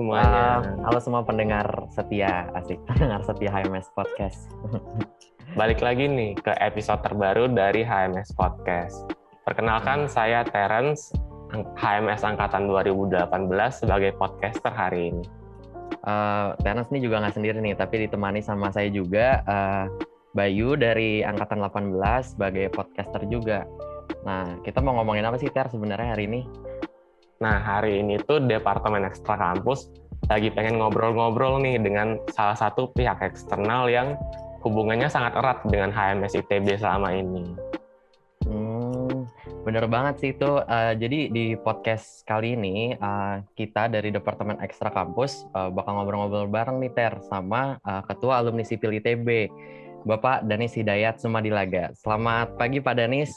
semuanya. Uh, halo semua pendengar setia, asik pendengar setia HMS Podcast. Balik lagi nih ke episode terbaru dari HMS Podcast. Perkenalkan saya Terence, HMS Angkatan 2018 sebagai podcaster hari ini. Uh, Terence ini juga nggak sendiri nih, tapi ditemani sama saya juga uh, Bayu dari Angkatan 18 sebagai podcaster juga. Nah, kita mau ngomongin apa sih Ter sebenarnya hari ini? Nah, hari ini tuh Departemen Ekstra Kampus lagi pengen ngobrol-ngobrol nih dengan salah satu pihak eksternal yang hubungannya sangat erat dengan HMS ITB selama ini. Hmm, bener banget sih itu. Uh, jadi di podcast kali ini uh, kita dari Departemen Ekstra Kampus uh, bakal ngobrol-ngobrol bareng nih Ter sama uh, Ketua Alumni Sipil ITB, Bapak Danis Hidayat Sumadilaga. Selamat pagi Pak Danis.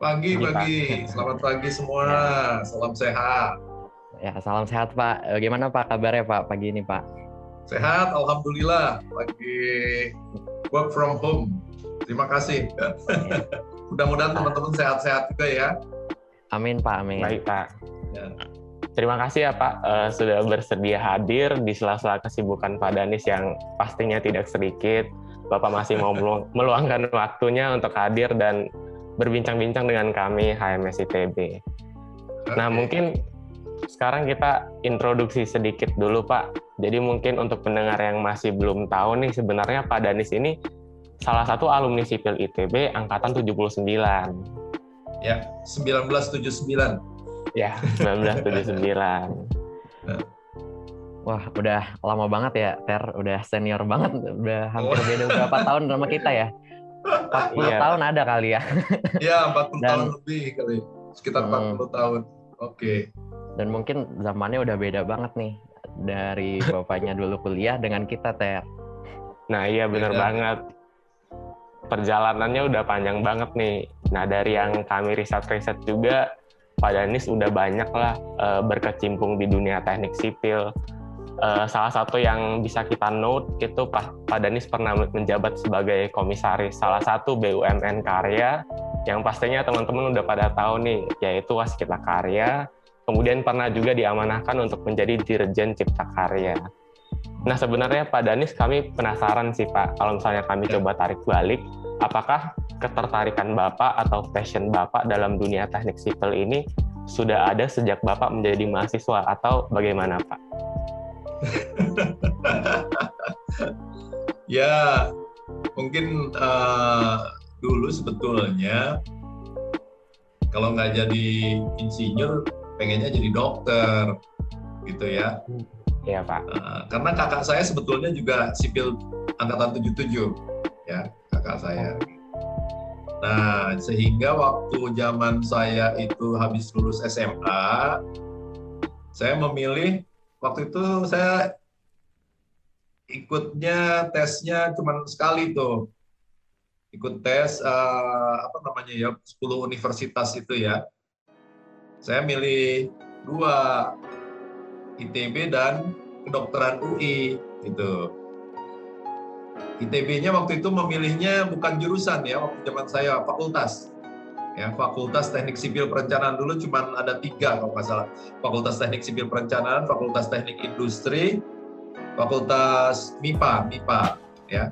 Pagi, pagi. Selamat pagi semua. Ya. Salam sehat. Ya, salam sehat Pak. Bagaimana Pak kabarnya Pak pagi ini Pak? Sehat, Alhamdulillah. Lagi work from home. Terima kasih. Ya. Mudah-mudahan teman-teman sehat-sehat juga ya. Amin Pak, amin. Baik Pak. Ya. Terima kasih ya Pak uh, sudah bersedia hadir di sela-sela kesibukan Pak Danis yang pastinya tidak sedikit. Bapak masih mau meluangkan waktunya untuk hadir dan berbincang-bincang dengan kami HMS ITB. Okay. Nah mungkin sekarang kita introduksi sedikit dulu Pak. Jadi mungkin untuk pendengar yang masih belum tahu nih sebenarnya Pak Danis ini salah satu alumni sipil ITB angkatan 79. Ya, 1979. Ya, 1979. Wah, udah lama banget ya, Ter. Udah senior banget. Udah hampir oh. beda berapa tahun sama kita ya. 40 iya. tahun ada kali ya. Iya, 40 Dan, tahun lebih kali. Sekitar hmm, 40 tahun. Oke. Okay. Dan mungkin zamannya udah beda banget nih dari bapaknya dulu kuliah dengan kita, Ter. Nah, iya bener beda. banget. Perjalanannya udah panjang banget nih. Nah, dari yang kami riset-riset juga, Pak Danis udah banyak lah uh, berkecimpung di dunia teknik sipil, uh, salah satu yang bisa kita note itu Pak, Pak Danis pernah menjabat sebagai komisaris salah satu BUMN karya yang pastinya teman-teman udah pada tahu nih yaitu Waskita Karya kemudian pernah juga diamanahkan untuk menjadi Dirjen Cipta Karya. Nah sebenarnya Pak Danis kami penasaran sih Pak kalau misalnya kami coba tarik balik apakah ketertarikan Bapak atau passion Bapak dalam dunia teknik sipil ini sudah ada sejak Bapak menjadi mahasiswa atau bagaimana Pak? ya mungkin uh, dulu sebetulnya kalau nggak jadi insinyur pengennya jadi dokter gitu ya Iya Pak. Uh, karena kakak saya sebetulnya juga sipil angkatan 77 ya kakak saya. Nah sehingga waktu zaman saya itu habis lulus SMA, saya memilih waktu itu saya ikutnya tesnya cuma sekali tuh ikut tes uh, apa namanya ya 10 universitas itu ya saya milih dua ITB dan kedokteran UI gitu. ITB-nya waktu itu memilihnya bukan jurusan ya waktu zaman saya fakultas. Ya Fakultas Teknik Sipil Perencanaan dulu cuma ada tiga kalau nggak salah. Fakultas Teknik Sipil Perencanaan Fakultas Teknik Industri Fakultas MIPA MIPA ya.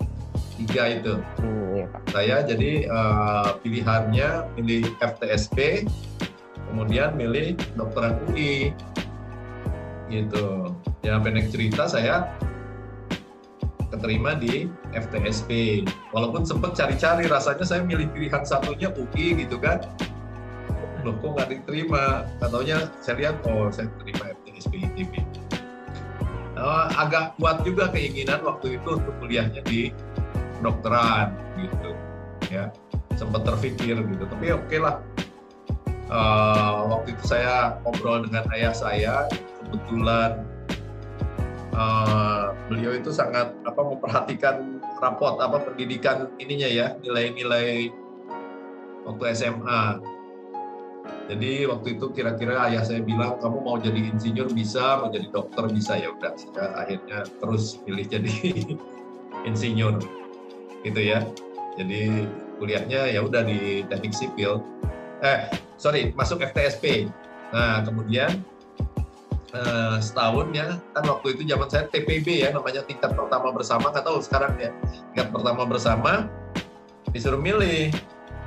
Tiga itu. Hmm, iya, saya jadi uh, pilihannya milih FTSP kemudian milih dokteran UI gitu ya pendek cerita saya keterima di FTSP. Walaupun sempat cari-cari, rasanya saya milih pilihan satunya UI gitu kan. Loh kok nggak diterima? Katanya saya lihat, oh saya terima FTSP ITB. Nah, agak kuat juga keinginan waktu itu untuk kuliahnya di dokteran gitu ya sempat terpikir gitu tapi oke okay lah uh, waktu itu saya ngobrol dengan ayah saya kebetulan uh, beliau itu sangat apa memperhatikan rapot apa pendidikan ininya ya nilai-nilai waktu SMA. Jadi waktu itu kira-kira ayah saya bilang kamu mau jadi insinyur bisa, mau jadi dokter bisa ya udah. Saya akhirnya terus pilih jadi insinyur gitu ya. Jadi kuliahnya ya udah di teknik sipil. Eh sorry masuk FTSP. Nah kemudian uh, setahun ya kan waktu itu zaman saya TPB ya namanya tingkat pertama bersama nggak tahu sekarang ya. Tingkat pertama bersama disuruh milih.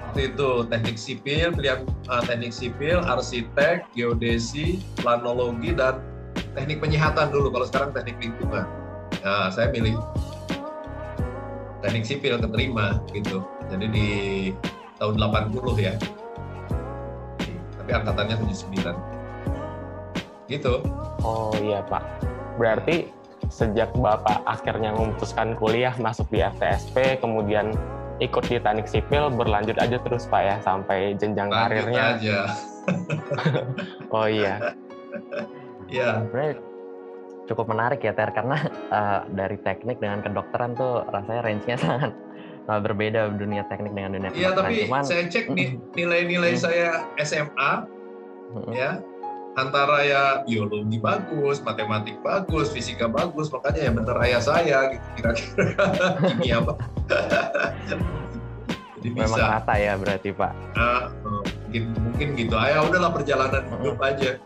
Waktu itu teknik sipil pilihan uh, teknik sipil arsitek geodesi planologi dan teknik penyihatan dulu. Kalau sekarang teknik lingkungan. Nah saya milih teknik sipil keterima gitu. Jadi di tahun 80 ya tapi angkatannya 79 gitu. Oh iya Pak. Berarti sejak Bapak akhirnya memutuskan kuliah masuk di FTSP, kemudian ikut di teknik sipil, berlanjut aja terus Pak ya sampai jenjang lanjut karirnya. aja. oh iya. Iya. Sebenarnya cukup menarik ya Ter karena uh, dari teknik dengan kedokteran tuh rasanya range-nya sangat uh, berbeda dunia teknik dengan dunia. Iya tapi Cuman, saya cek nih nilai-nilai saya SMA ya antara ya biologi bagus, matematik bagus, fisika bagus, makanya ya bener ayah saya gitu kira-kira kimia apa. Jadi Memang bisa. rata ya berarti Pak. Nah, mungkin mungkin gitu. Ayah udahlah perjalanan hidup aja.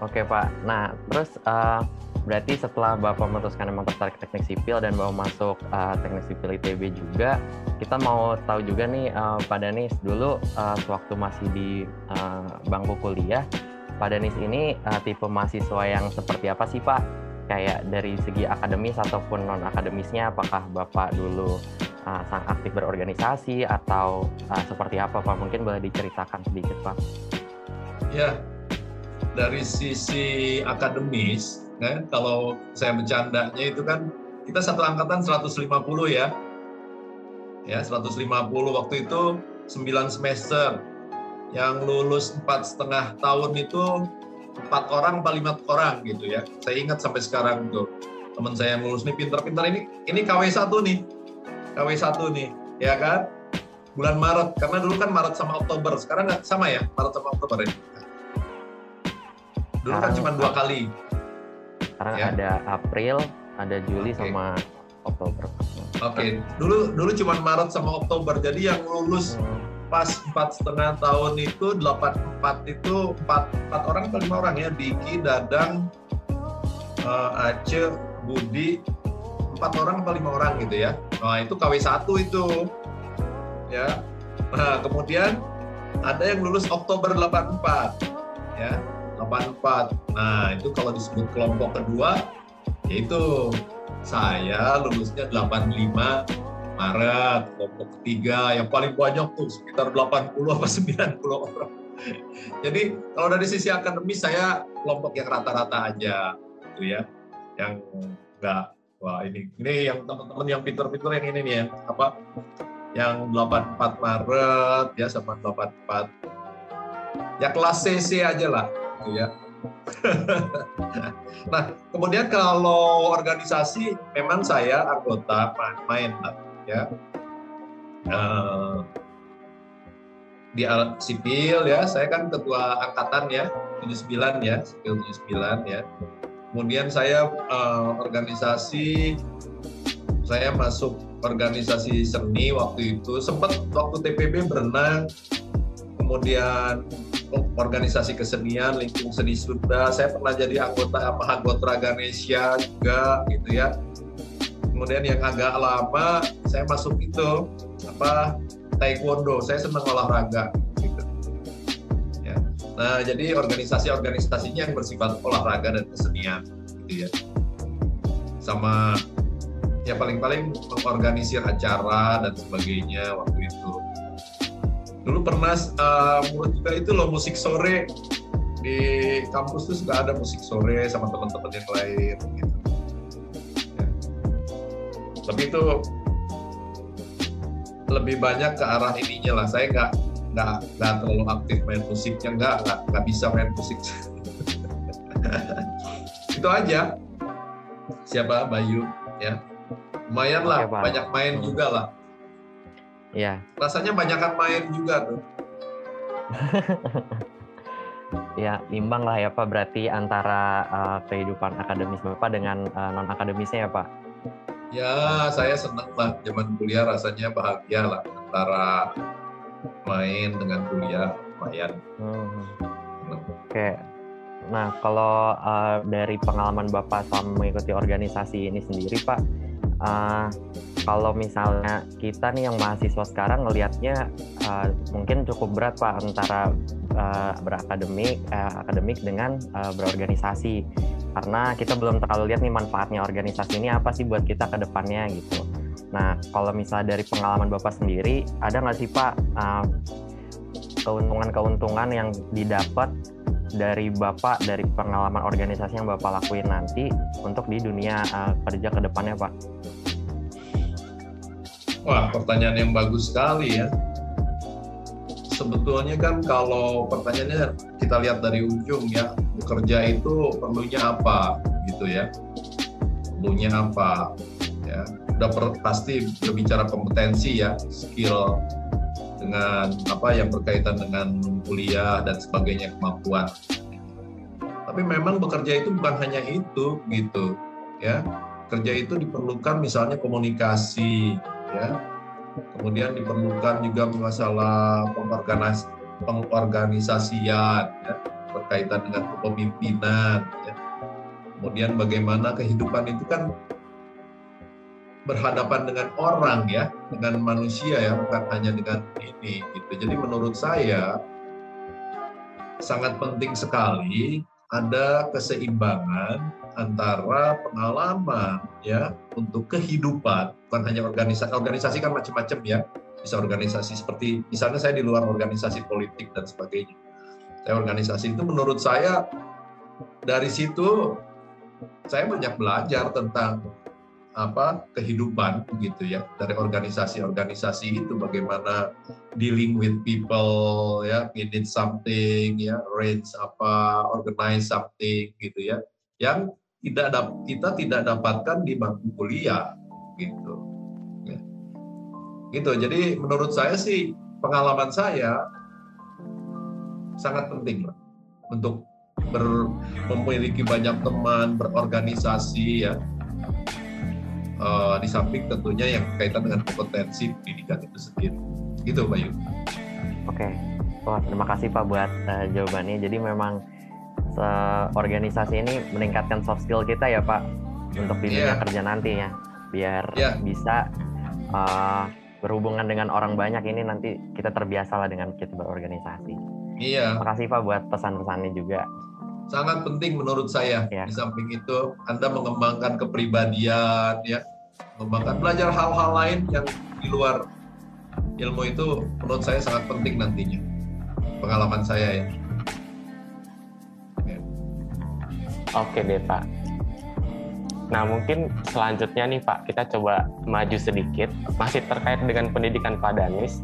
Oke Pak. Nah terus uh, berarti setelah Bapak memutuskan memang tertarik teknik sipil dan bawa masuk uh, teknik sipil ITB juga, kita mau tahu juga nih uh, Pak Danis dulu uh, sewaktu masih di uh, bangku kuliah, Pak Danis ini uh, tipe mahasiswa yang seperti apa sih Pak? Kayak dari segi akademis ataupun non akademisnya, apakah Bapak dulu uh, sangat aktif berorganisasi atau uh, seperti apa Pak? Mungkin boleh diceritakan sedikit Pak. Ya, dari sisi akademis, ya, kalau saya bercandanya itu kan kita satu angkatan 150 ya. Ya, 150 waktu itu 9 semester yang lulus empat setengah tahun itu empat orang atau lima orang gitu ya. Saya ingat sampai sekarang tuh teman saya yang lulus nih pintar-pintar ini ini KW 1 nih. KW 1 nih, ya kan? Bulan Maret, karena dulu kan Maret sama Oktober. Sekarang nggak sama ya, Maret sama Oktober ya? Dulu kan cuma dua kali. Sekarang ya? ada April, ada Juli okay. sama Oktober. Oke, okay. dulu dulu cuma Maret sama Oktober. Jadi yang lulus hmm pas empat setengah tahun itu delapan empat itu empat empat orang atau lima orang ya Diki Dadang uh, Aceh Budi empat orang atau lima orang gitu ya nah itu KW satu itu ya nah kemudian ada yang lulus Oktober 84 ya 84 nah itu kalau disebut kelompok kedua yaitu saya lulusnya 85 Maret, kelompok ketiga yang paling banyak tuh sekitar 80 apa 90 orang. Jadi kalau dari sisi akademis saya kelompok yang rata-rata aja gitu ya. Yang enggak wah ini ini yang teman-teman yang pinter-pinter yang ini nih ya apa yang 84 Maret ya sama 84 ya kelas CC aja lah ya. nah, kemudian kalau organisasi memang saya anggota main, main ya. Uh, di sipil ya. Saya kan ketua angkatan ya 79 ya sipil 79 ya. Kemudian saya uh, organisasi saya masuk organisasi seni waktu itu. Sempat waktu TPB berenang kemudian organisasi kesenian lingkung seni Sunda. Saya pernah jadi anggota Mahagotra Ganesha juga gitu ya. Kemudian yang agak lama saya masuk itu apa taekwondo. Saya senang olahraga gitu. Ya. Nah jadi organisasi-organisasinya yang bersifat olahraga dan kesenian gitu ya. Sama ya paling-paling mengorganisir acara dan sebagainya waktu itu dulu pernah uh, juga itu loh musik sore. Di kampus tuh suka ada musik sore sama teman-teman yang lain gitu. Tapi itu lebih banyak ke arah ininya lah. Saya nggak nggak nggak terlalu aktif main musiknya nggak nggak nggak bisa main musik. Itu aja. Siapa? Bayu ya. Lumayan lah, banyak main Hmm. juga lah. Iya. Rasanya banyakan main juga tuh. Ya, imbang lah ya Pak berarti antara uh, kehidupan akademis Bapak dengan non akademisnya ya Pak. Ya, saya senang lah zaman kuliah rasanya bahagia lah antara main dengan kuliah lumayan. Hmm. Oke. Nah, kalau uh, dari pengalaman Bapak selama mengikuti organisasi ini sendiri Pak, uh, kalau misalnya kita nih yang mahasiswa sekarang ngelihatnya uh, mungkin cukup berat Pak antara uh, berakademik uh, akademik dengan uh, berorganisasi karena kita belum terlalu lihat nih manfaatnya organisasi ini apa sih buat kita ke depannya gitu. Nah, kalau misalnya dari pengalaman Bapak sendiri, ada nggak sih Pak keuntungan-keuntungan yang didapat dari Bapak dari pengalaman organisasi yang Bapak lakuin nanti untuk di dunia uh, kerja ke depannya Pak? Wah, pertanyaan yang bagus sekali ya. Sebetulnya kan kalau pertanyaannya kita lihat dari ujung ya, bekerja itu perlunya apa gitu ya. Perlunya apa ya. Udah per, pasti berbicara kompetensi ya, skill dengan apa yang berkaitan dengan kuliah dan sebagainya kemampuan. Tapi memang bekerja itu bukan hanya itu gitu ya. Kerja itu diperlukan misalnya komunikasi ya kemudian diperlukan juga masalah pengorganis pengorganisasian ya, berkaitan dengan kepemimpinan ya. kemudian bagaimana kehidupan itu kan berhadapan dengan orang ya dengan manusia ya bukan hanya dengan ini gitu. Jadi menurut saya sangat penting sekali ada keseimbangan antara pengalaman ya untuk kehidupan bukan hanya organisasi organisasi kan macam-macam ya. Bisa organisasi seperti misalnya saya di luar organisasi politik dan sebagainya. Saya organisasi itu menurut saya dari situ saya banyak belajar tentang apa kehidupan gitu ya dari organisasi-organisasi itu bagaimana dealing with people ya need something ya arrange apa organize something gitu ya yang tidak kita tidak dapatkan di bangku kuliah gitu ya. gitu jadi menurut saya sih pengalaman saya sangat penting lah untuk ber, memiliki banyak teman berorganisasi ya uh, di samping tentunya yang berkaitan dengan kompetensi pendidikan itu sendiri gitu Bayu oke wah terima kasih Pak buat uh, jawabannya jadi memang organisasi ini meningkatkan soft skill kita ya Pak untuk di dunia yeah. kerja nantinya biar yeah. bisa uh, berhubungan dengan orang banyak ini nanti kita terbiasa lah dengan kita berorganisasi. Iya. Terima kasih Pak buat pesan-pesannya juga. Sangat penting menurut saya. Yeah. Di samping itu Anda mengembangkan kepribadian ya, mengembangkan belajar hal-hal lain yang di luar ilmu itu menurut saya sangat penting nantinya. Pengalaman saya ya. Oke deh Pak. Nah mungkin selanjutnya nih Pak, kita coba maju sedikit, masih terkait dengan pendidikan Pak Danis.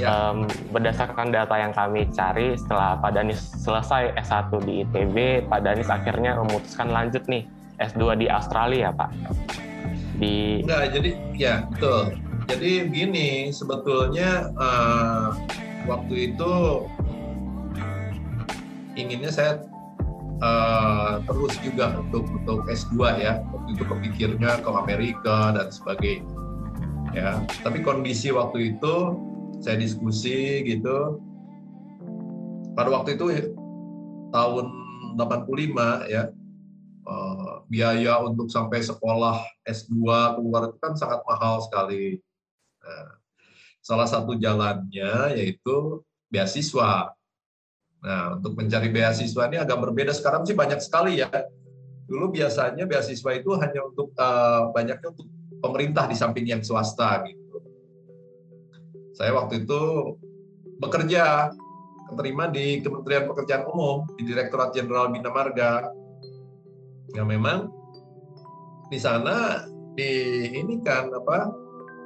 Ya. Um, berdasarkan data yang kami cari, setelah Pak Danis selesai S1 di ITB, Pak Danis akhirnya memutuskan lanjut nih S2 di Australia Pak. Di... Enggak, jadi ya betul. Jadi begini, sebetulnya uh, waktu itu inginnya saya uh, terus juga untuk untuk S2 ya waktu itu kepikirnya ke Amerika dan sebagainya ya tapi kondisi waktu itu saya diskusi gitu pada waktu itu tahun 85 ya uh, biaya untuk sampai sekolah S2 keluar itu kan sangat mahal sekali nah, salah satu jalannya yaitu beasiswa Nah, untuk mencari beasiswa ini agak berbeda sekarang sih banyak sekali ya. Dulu biasanya beasiswa itu hanya untuk uh, banyaknya untuk pemerintah di samping yang swasta gitu. Saya waktu itu bekerja keterima di Kementerian Pekerjaan Umum di Direktorat Jenderal Bina Marga. Ya memang di sana di ini kan apa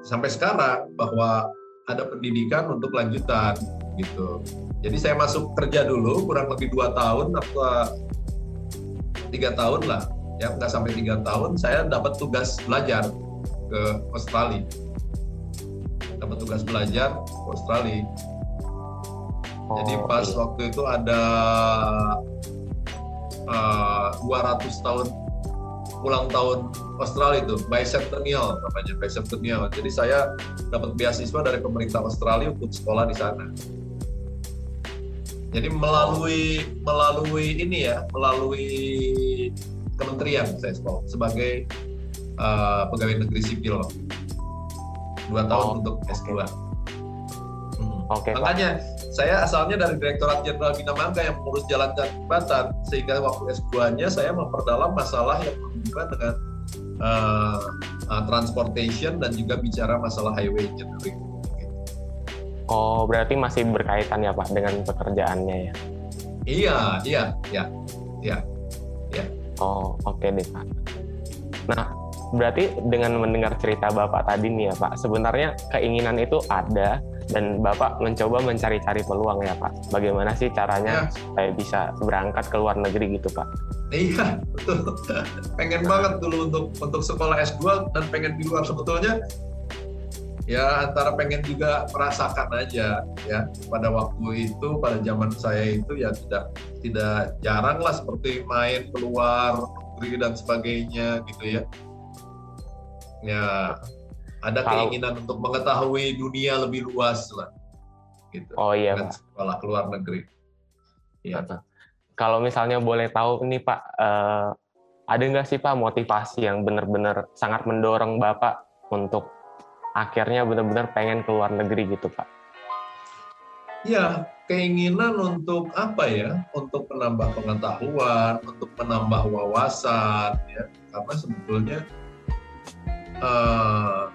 sampai sekarang bahwa ada pendidikan untuk lanjutan gitu. Jadi saya masuk kerja dulu kurang lebih dua tahun atau tiga tahun lah ya nggak sampai tiga tahun saya dapat tugas belajar ke Australia dapat tugas belajar ke Australia. Oh, jadi pas iya. waktu itu ada uh, eh, 200 tahun ulang tahun Australia itu bicentennial namanya bicentennial. Jadi saya dapat beasiswa dari pemerintah Australia untuk sekolah di sana. Jadi melalui melalui ini ya melalui kementerian saya sebagai uh, pegawai negeri sipil dua tahun oh, untuk S2. Okay. Hmm. Okay, Makanya Pak. saya asalnya dari Direktorat Jenderal Bina Marga yang mengurus jalan dan jembatan sehingga waktu S2-nya saya memperdalam masalah yang berhubungan dengan uh, uh, transportation dan juga bicara masalah highway engineering. Oh, berarti masih berkaitan ya Pak dengan pekerjaannya ya? Iya, iya, iya, iya. Oh, oke okay deh Pak. Nah, berarti dengan mendengar cerita Bapak tadi nih ya Pak, sebenarnya keinginan itu ada dan Bapak mencoba mencari-cari peluang ya Pak. Bagaimana sih caranya ya. supaya bisa berangkat ke luar negeri gitu Pak? Iya, betul. pengen banget dulu untuk untuk sekolah S2 dan pengen di luar sebetulnya ya antara pengen juga merasakan aja ya pada waktu itu pada zaman saya itu ya tidak tidak jarang lah seperti main keluar negeri dan sebagainya gitu ya ya ada Kalau, keinginan untuk mengetahui dunia lebih luas lah gitu oh iya dengan sekolah keluar negeri ya kalau misalnya boleh tahu nih pak uh, ada nggak sih pak motivasi yang benar-benar sangat mendorong bapak untuk akhirnya benar-benar pengen ke luar negeri gitu Pak? Ya, keinginan untuk apa ya? Untuk menambah pengetahuan, untuk menambah wawasan, ya. Karena sebetulnya uh,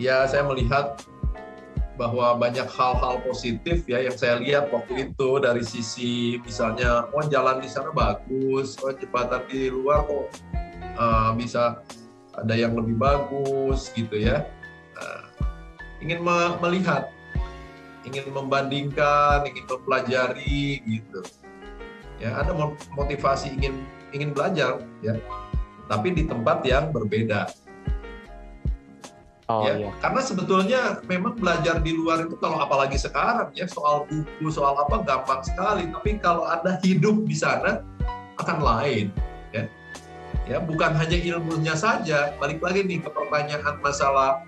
ya saya melihat bahwa banyak hal-hal positif ya yang saya lihat waktu itu dari sisi misalnya oh jalan di sana bagus, oh jembatan di luar kok uh, bisa ada yang lebih bagus gitu ya ingin melihat, ingin membandingkan, ingin mempelajari gitu. Ya, ada motivasi ingin ingin belajar ya. Tapi di tempat yang berbeda. Oh, ya, iya. karena sebetulnya memang belajar di luar itu kalau apalagi sekarang ya soal buku soal apa gampang sekali tapi kalau ada hidup di sana akan lain ya ya bukan hanya ilmunya saja balik lagi nih ke pertanyaan masalah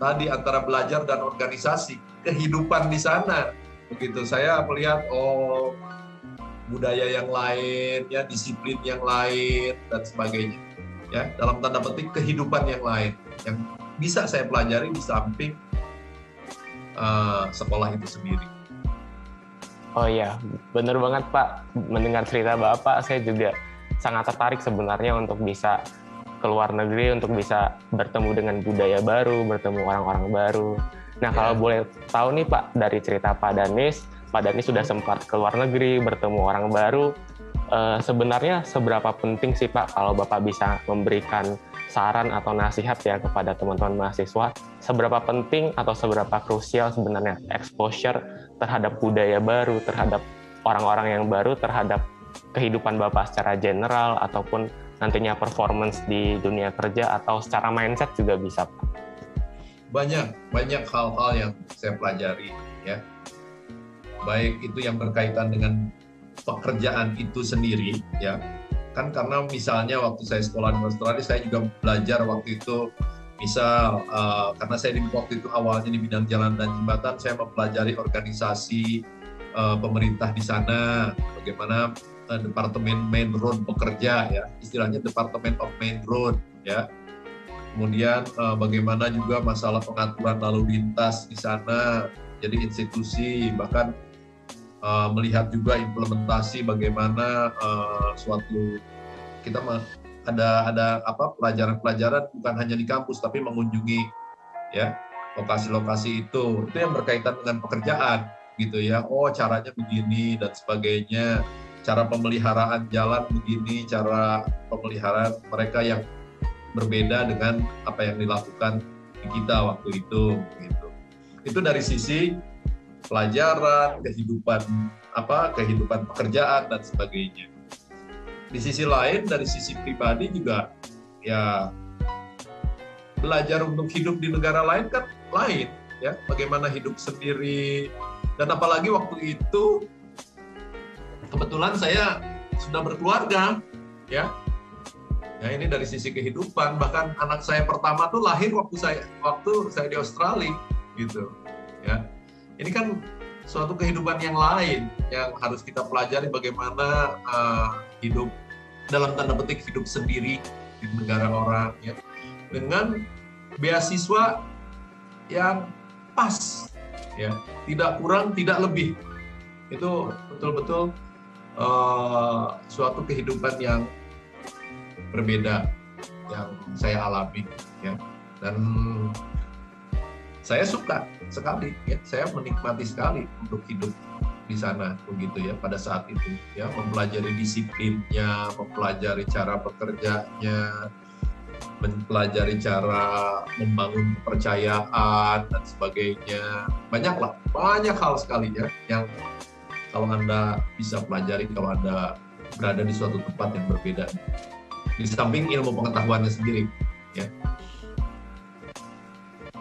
tadi antara belajar dan organisasi, kehidupan di sana. Begitu saya melihat oh budaya yang lain, ya disiplin yang lain dan sebagainya. Ya, dalam tanda petik kehidupan yang lain yang bisa saya pelajari di samping uh, sekolah itu sendiri. Oh iya, benar banget Pak. Mendengar cerita Bapak, saya juga sangat tertarik sebenarnya untuk bisa ke luar negeri untuk bisa bertemu dengan budaya baru, bertemu orang-orang baru. Nah, kalau ya. boleh tahu nih Pak dari cerita Pak Danis, Pak Danis sudah sempat ke luar negeri, bertemu orang baru. Uh, sebenarnya seberapa penting sih Pak kalau Bapak bisa memberikan saran atau nasihat ya kepada teman-teman mahasiswa, seberapa penting atau seberapa krusial sebenarnya exposure terhadap budaya baru, terhadap orang-orang yang baru, terhadap kehidupan Bapak secara general ataupun nantinya performance di dunia kerja atau secara mindset juga bisa Pak? Banyak, banyak hal-hal yang saya pelajari ya. Baik itu yang berkaitan dengan pekerjaan itu sendiri ya. Kan karena misalnya waktu saya sekolah di Australia saya juga belajar waktu itu misal uh, karena saya di waktu itu awalnya di bidang jalan dan jembatan saya mempelajari organisasi uh, pemerintah di sana bagaimana uh, departemen main road bekerja ya istilahnya departemen of main road ya. Kemudian uh, bagaimana juga masalah pengaturan lalu lintas di sana jadi institusi bahkan uh, melihat juga implementasi bagaimana uh, suatu kita ada ada apa pelajaran-pelajaran bukan hanya di kampus tapi mengunjungi ya lokasi-lokasi itu. Itu yang berkaitan dengan pekerjaan gitu ya. Oh caranya begini dan sebagainya. Cara pemeliharaan jalan begini, cara pemeliharaan mereka yang berbeda dengan apa yang dilakukan di kita waktu itu gitu. Itu dari sisi pelajaran, kehidupan apa, kehidupan pekerjaan dan sebagainya. di sisi lain dari sisi pribadi juga ya belajar untuk hidup di negara lain kan lain ya. Bagaimana hidup sendiri. Dan apalagi waktu itu kebetulan saya sudah berkeluarga ya. Ya ini dari sisi kehidupan. Bahkan anak saya pertama tuh lahir waktu saya waktu saya di Australia gitu ya ini kan suatu kehidupan yang lain yang harus kita pelajari bagaimana uh, hidup dalam tanda petik hidup sendiri di negara orang ya. Dengan beasiswa yang pas ya. Tidak kurang tidak lebih. Itu betul-betul uh, suatu kehidupan yang berbeda yang saya alami ya. Dan saya suka sekali ya. Saya menikmati sekali untuk hidup di sana begitu ya pada saat itu ya. Mempelajari disiplinnya mempelajari cara bekerjanya mempelajari cara membangun kepercayaan dan sebagainya. Banyaklah banyak hal sekali ya yang kalau anda bisa pelajari kalau anda berada di suatu tempat yang berbeda. Di samping ilmu pengetahuannya sendiri ya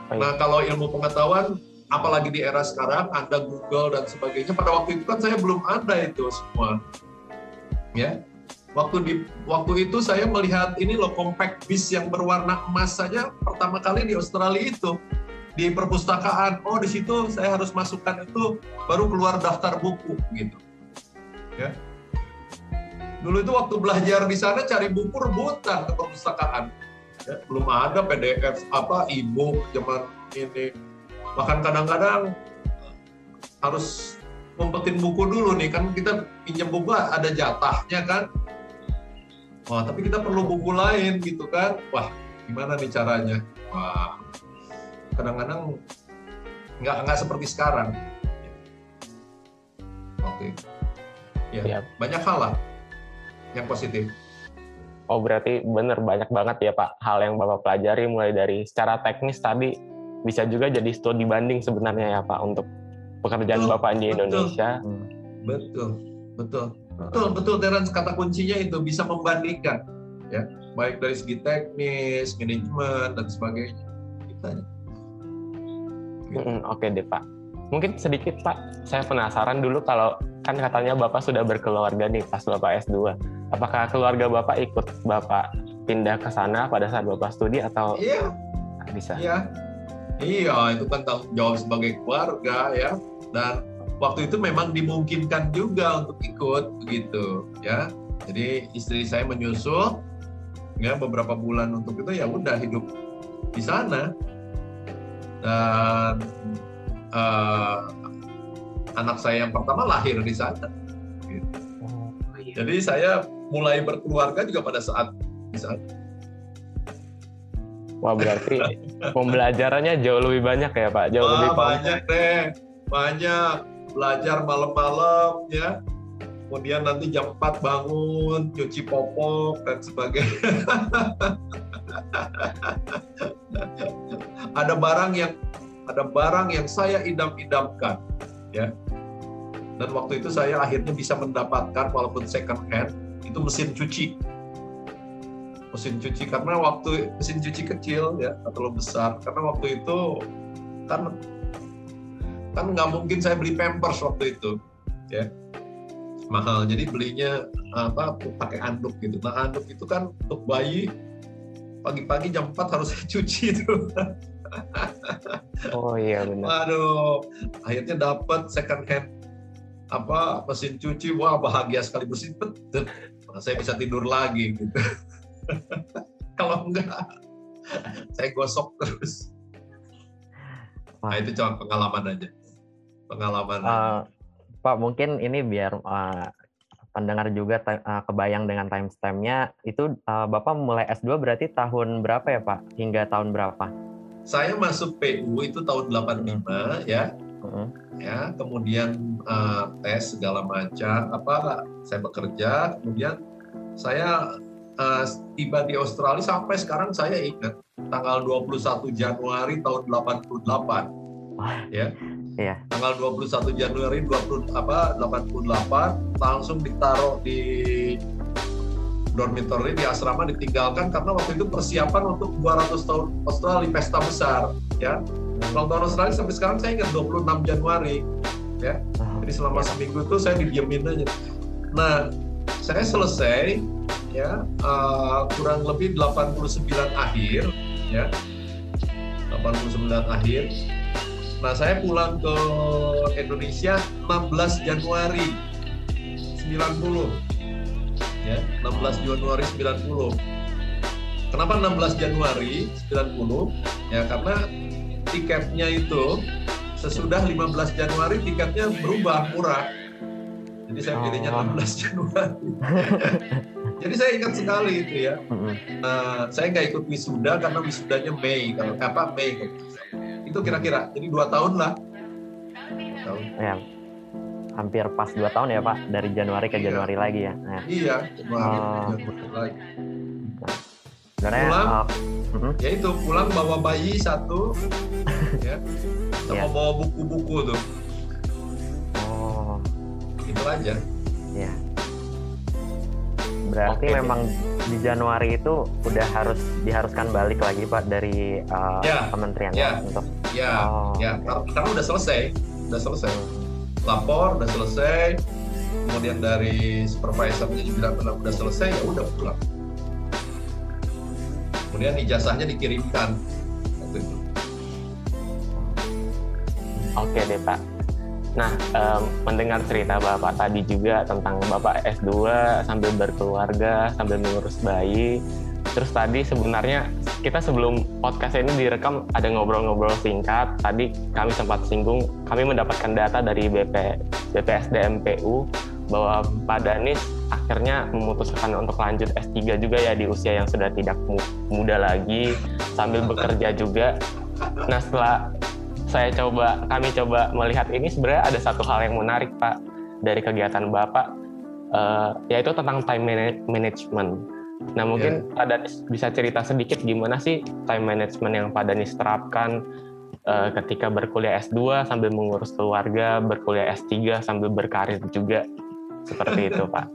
nah kalau ilmu pengetahuan apalagi di era sekarang ada Google dan sebagainya pada waktu itu kan saya belum ada itu semua. Ya. Waktu di waktu itu saya melihat ini loh compact bis yang berwarna emas saja pertama kali di Australia itu di perpustakaan. Oh di situ saya harus masukkan itu baru keluar daftar buku gitu. Ya. Dulu itu waktu belajar di sana cari buku rebutan ke perpustakaan ya, belum ada PDF apa e-book zaman ini. Bahkan kadang-kadang harus ngumpetin buku dulu nih kan kita pinjam buku ada jatahnya kan. Wah tapi kita perlu buku lain gitu kan. Wah gimana nih caranya? Wah kadang-kadang nggak nggak seperti sekarang. Oke. Ya Siap. banyak hal lah yang positif Oh berarti benar banyak banget ya Pak hal yang Bapak pelajari mulai dari secara teknis tadi bisa juga jadi studi banding sebenarnya ya Pak untuk pekerjaan betul, Bapak di Indonesia. Betul, betul, betul, betul. Terence kata kuncinya itu bisa membandingkan, ya, baik dari segi teknis, manajemen dan sebagainya. Gitu. Oke okay deh Pak. Mungkin sedikit Pak, saya penasaran dulu kalau kan katanya Bapak sudah berkeluarga nih pas Bapak S2. Apakah keluarga Bapak ikut Bapak pindah ke sana pada saat Bapak studi atau Iya. Bisa. Iya, Iya, itu kan tanggung jawab sebagai keluarga ya. Dan waktu itu memang dimungkinkan juga untuk ikut begitu ya. Jadi istri saya menyusul ya beberapa bulan untuk itu ya udah hidup di sana dan uh, anak saya yang pertama lahir di sana. Gitu. Oh, iya. Jadi saya mulai berkeluarga juga pada saat sana. Wah berarti pembelajarannya jauh lebih banyak ya Pak, jauh Wah, lebih banyak deh, banyak belajar malam-malam ya. Kemudian nanti jam 4 bangun, cuci popok dan sebagainya. ada barang yang ada barang yang saya idam-idamkan ya. Dan waktu itu saya akhirnya bisa mendapatkan walaupun second hand itu mesin cuci. Mesin cuci karena waktu mesin cuci kecil ya atau terlalu besar. Karena waktu itu kan kan nggak mungkin saya beli pampers waktu itu ya. Mahal. Jadi belinya apa pakai anduk gitu. Nah anduk itu kan untuk bayi pagi-pagi jam 4 harus saya cuci itu. Oh iya benar. Aduh akhirnya dapat second hand apa mesin cuci. Wah bahagia sekali. Bersih betul saya bisa tidur lagi gitu Kalau enggak, saya gosok terus. Nah itu cuma pengalaman aja. Pengalaman. Uh, Pak mungkin ini biar uh, pendengar juga uh, kebayang dengan time stamp-nya itu uh, Bapak mulai S2 berarti tahun berapa ya Pak? Hingga tahun berapa? Saya masuk PU itu tahun 85 hmm. ya. Uh-huh. Ya, kemudian uh, tes segala macam apa saya bekerja, kemudian saya uh, tiba di Australia sampai sekarang saya ingat tanggal 21 Januari tahun 88 ya Iya. Tanggal 21 Januari 20 apa 88 langsung ditaruh di dormitory di asrama ditinggalkan karena waktu itu persiapan untuk 200 tahun Australia pesta besar ya tahun Australia sampai sekarang saya ingat 26 Januari ya. Jadi selama seminggu itu saya didiemin aja. Nah saya selesai ya uh, kurang lebih 89 akhir ya. 89 akhir. Nah saya pulang ke Indonesia 16 Januari 90 ya. 16 Januari 90 kenapa 16 Januari 90 ya karena tiketnya itu sesudah 15 Januari tiketnya berubah murah jadi saya pilihnya 16 Januari jadi saya ingat sekali itu ya nah, saya nggak ikut wisuda karena wisudanya Mei kalau apa Mei itu kira-kira jadi dua tahun lah tahun. Ya, hampir pas dua tahun ya Pak dari Januari ke iya. Januari lagi ya. Nah. Iya, Januari, oh. Januari lagi. Nah, pulang, uh, ya itu pulang bawa bayi satu, ya, sama yeah. bawa buku-buku tuh. Oh, itu aja. Ya. Berarti okay. memang di Januari itu udah harus diharuskan balik lagi Pak dari uh, ya. kementerian ya. untuk. Ya, oh, ya, okay. karena udah selesai, udah selesai. Lapor udah selesai kemudian dari supervisornya juga bilang udah selesai ya udah pulang kemudian ijazahnya dikirimkan Oke deh Pak. Nah, um, mendengar cerita Bapak tadi juga tentang Bapak S2 sambil berkeluarga, sambil mengurus bayi, Terus tadi sebenarnya kita sebelum podcast ini direkam ada ngobrol-ngobrol singkat. Tadi kami sempat singgung, kami mendapatkan data dari BP, BPSDMPU bahwa Pak Danis akhirnya memutuskan untuk lanjut S3 juga ya di usia yang sudah tidak muda lagi sambil bekerja juga. Nah setelah saya coba, kami coba melihat ini sebenarnya ada satu hal yang menarik Pak dari kegiatan Bapak, uh, yaitu tentang time management Nah mungkin yeah. Pak Danis bisa cerita sedikit gimana sih time management yang Pak Danis terapkan uh, ketika berkuliah S2 sambil mengurus keluarga, berkuliah S3 sambil berkarir juga seperti itu Pak.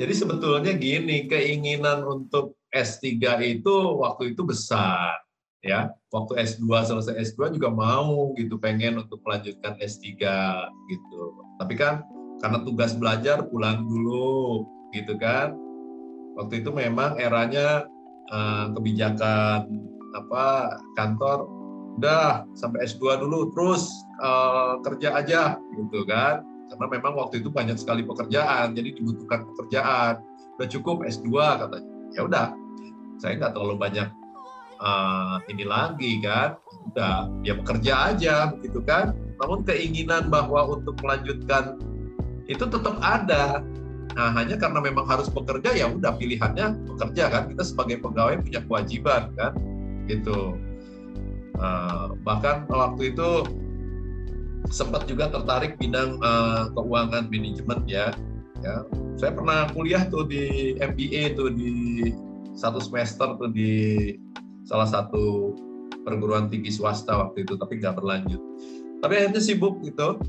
Jadi sebetulnya gini, keinginan untuk S3 itu waktu itu besar ya. Waktu S2 selesai S2 juga mau gitu pengen untuk melanjutkan S3 gitu. Tapi kan karena tugas belajar pulang dulu gitu kan. Waktu itu memang eranya uh, kebijakan apa kantor udah sampai S2 dulu terus uh, kerja aja gitu kan. Karena memang waktu itu banyak sekali pekerjaan, jadi dibutuhkan pekerjaan. Udah cukup S2 katanya. Ya udah, saya nggak terlalu banyak uh, ini lagi kan. Udah, ya bekerja aja gitu kan. Namun keinginan bahwa untuk melanjutkan itu tetap ada Nah, hanya karena memang harus bekerja ya udah pilihannya bekerja kan. Kita sebagai pegawai punya kewajiban kan, gitu. Uh, bahkan waktu itu sempat juga tertarik bidang uh, keuangan manajemen ya. Ya, saya pernah kuliah tuh di MBA tuh di satu semester tuh di salah satu perguruan tinggi swasta waktu itu, tapi nggak berlanjut. Tapi akhirnya sibuk gitu,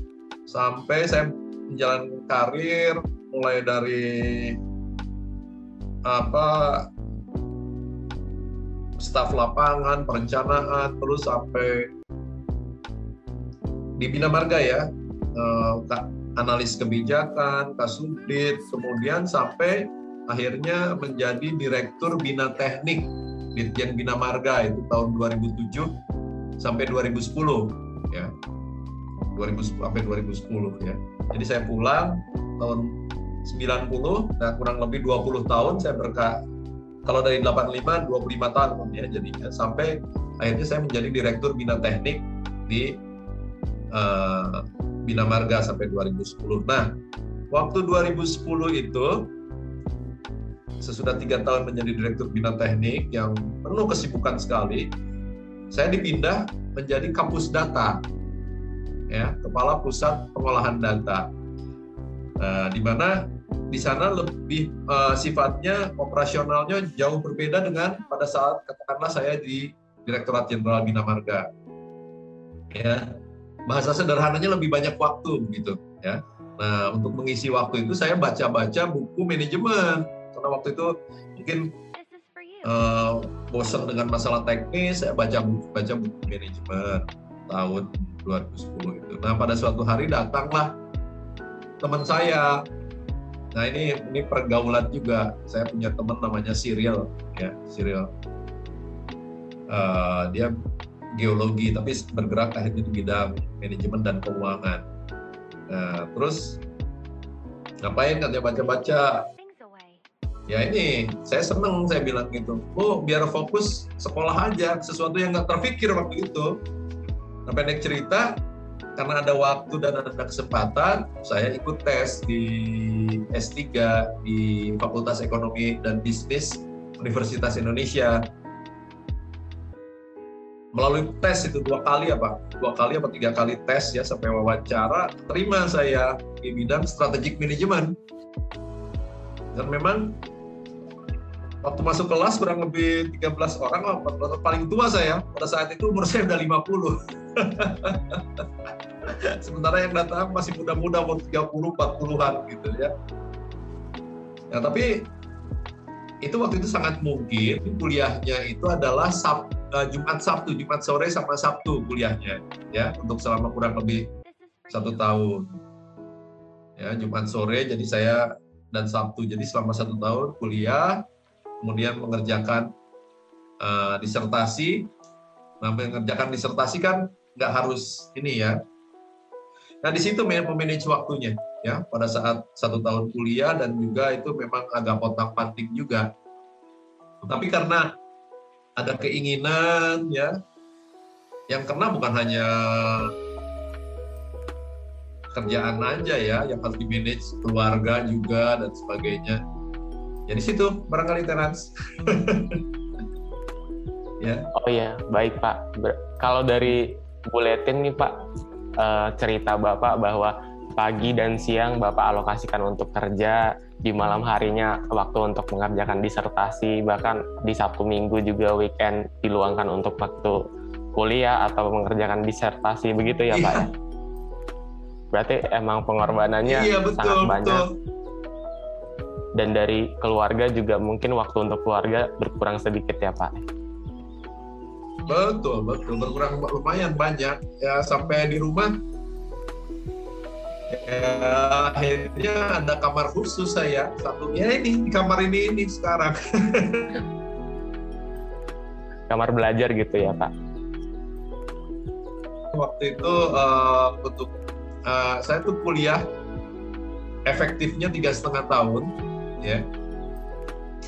sampai saya menjalankan karir mulai dari apa staf lapangan, perencanaan, terus sampai di Bina Marga ya, eh, analis kebijakan, kasubdit, kemudian sampai akhirnya menjadi direktur Bina Teknik Ditjen Bina Marga itu tahun 2007 sampai 2010 ya. 2000 sampai 2010 ya. Jadi saya pulang tahun 90, nah kurang lebih 20 tahun saya berkah kalau dari 85 25 tahun ya jadinya sampai akhirnya saya menjadi direktur bina teknik di uh, Bina Marga sampai 2010. Nah, waktu 2010 itu sesudah tiga tahun menjadi direktur bina teknik yang penuh kesibukan sekali, saya dipindah menjadi kampus data, ya kepala pusat pengolahan data. Nah, di mana di sana lebih uh, sifatnya operasionalnya jauh berbeda dengan pada saat katakanlah saya di Direktorat Jenderal Bina Marga. Ya, bahasa sederhananya lebih banyak waktu gitu ya. Nah, untuk mengisi waktu itu saya baca-baca buku manajemen karena waktu itu mungkin uh, bosan dengan masalah teknis, saya baca buku, baca buku manajemen tahun 2010 itu. Nah, pada suatu hari datanglah teman saya. Nah, ini ini pergaulan juga. Saya punya teman namanya Cyril, ya, Cyril. Uh, dia geologi, tapi bergerak akhirnya di bidang manajemen dan keuangan. Nah, terus ngapain dia baca-baca? Ya ini saya seneng saya bilang gitu. Oh biar fokus sekolah aja sesuatu yang nggak terpikir waktu itu. Nah pendek cerita karena ada waktu dan ada kesempatan saya ikut tes di S3 di Fakultas Ekonomi dan Bisnis Universitas Indonesia melalui tes itu dua kali apa dua kali apa tiga kali tes ya sampai wawancara terima saya di bidang strategic management dan memang waktu masuk kelas kurang lebih 13 orang lah, paling tua saya. Pada saat itu umur saya udah 50. Sementara yang datang masih muda-muda, umur 30, 40-an gitu ya. Ya, tapi itu waktu itu sangat mungkin kuliahnya itu adalah Sab, uh, Jumat Sabtu, Jumat sore sama Sabtu kuliahnya ya untuk selama kurang lebih satu tahun. Ya Jumat sore jadi saya dan Sabtu jadi selama satu tahun kuliah kemudian mengerjakan uh, disertasi. Nah, mengerjakan disertasi kan nggak harus ini ya. Nah, di situ memanage waktunya ya pada saat satu tahun kuliah dan juga itu memang agak potong panting juga. Tapi karena ada keinginan ya yang kena bukan hanya kerjaan aja ya yang harus di manage keluarga juga dan sebagainya jadi situ barangkali Terans. ya. Oh iya, baik Pak. Ber kalau dari buletin nih Pak, uh, cerita Bapak bahwa pagi dan siang Bapak alokasikan untuk kerja, di malam harinya waktu untuk mengerjakan disertasi, bahkan di Sabtu Minggu juga weekend diluangkan untuk waktu kuliah atau mengerjakan disertasi begitu ya Pak ya? Iya. Berarti emang pengorbanannya iya, betul, sangat banyak. Betul dan dari keluarga juga mungkin waktu untuk keluarga berkurang sedikit ya Pak. Betul, betul. Berkurang lumayan banyak. Ya sampai di rumah ya, akhirnya ada kamar khusus saya. Satunya ini, di kamar ini ini sekarang. kamar belajar gitu ya Pak? Waktu itu uh, untuk uh, saya tuh kuliah efektifnya tiga setengah tahun ya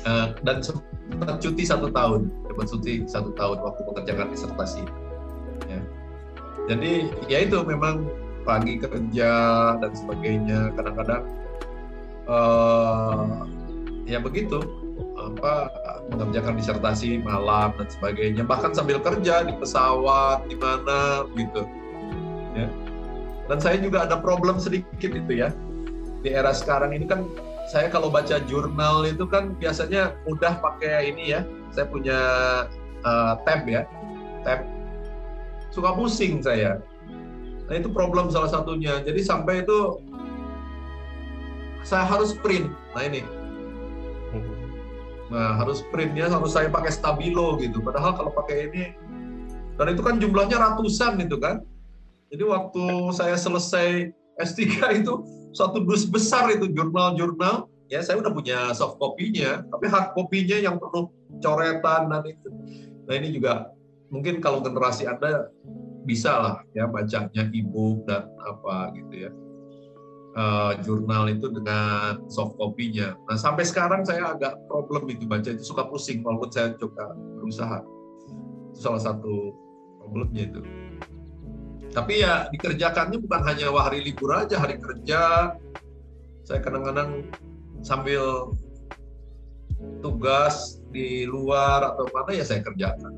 uh, dan sempat cuti satu tahun sempat cuti satu tahun waktu mengerjakan disertasi ya jadi ya itu memang pagi kerja dan sebagainya. Kadang-kadang uh, ya begitu. Apa mengerjakan disertasi malam dan sebagainya. Bahkan sambil kerja di pesawat di mana gitu. Ya. Dan saya juga ada problem sedikit itu ya. Di era sekarang ini kan saya kalau baca jurnal itu kan biasanya mudah pakai ini ya. Saya punya uh, tab ya, tab. Suka pusing saya. Nah itu problem salah satunya. Jadi sampai itu saya harus print. Nah ini. Nah harus printnya harus saya pakai stabilo gitu. Padahal kalau pakai ini dan itu kan jumlahnya ratusan itu kan. Jadi waktu saya selesai S3 itu satu dus besar itu jurnal-jurnal ya saya udah punya soft copy-nya tapi hard copy-nya yang penuh coretan dan itu nah ini juga mungkin kalau generasi anda bisa lah ya bacanya e-book dan apa gitu ya uh, jurnal itu dengan soft copy-nya nah sampai sekarang saya agak problem itu baca itu suka pusing walaupun saya coba berusaha itu salah satu problemnya itu tapi ya dikerjakannya bukan hanya hari libur aja, hari kerja. Saya kadang-kadang sambil tugas di luar atau mana ya saya kerjakan.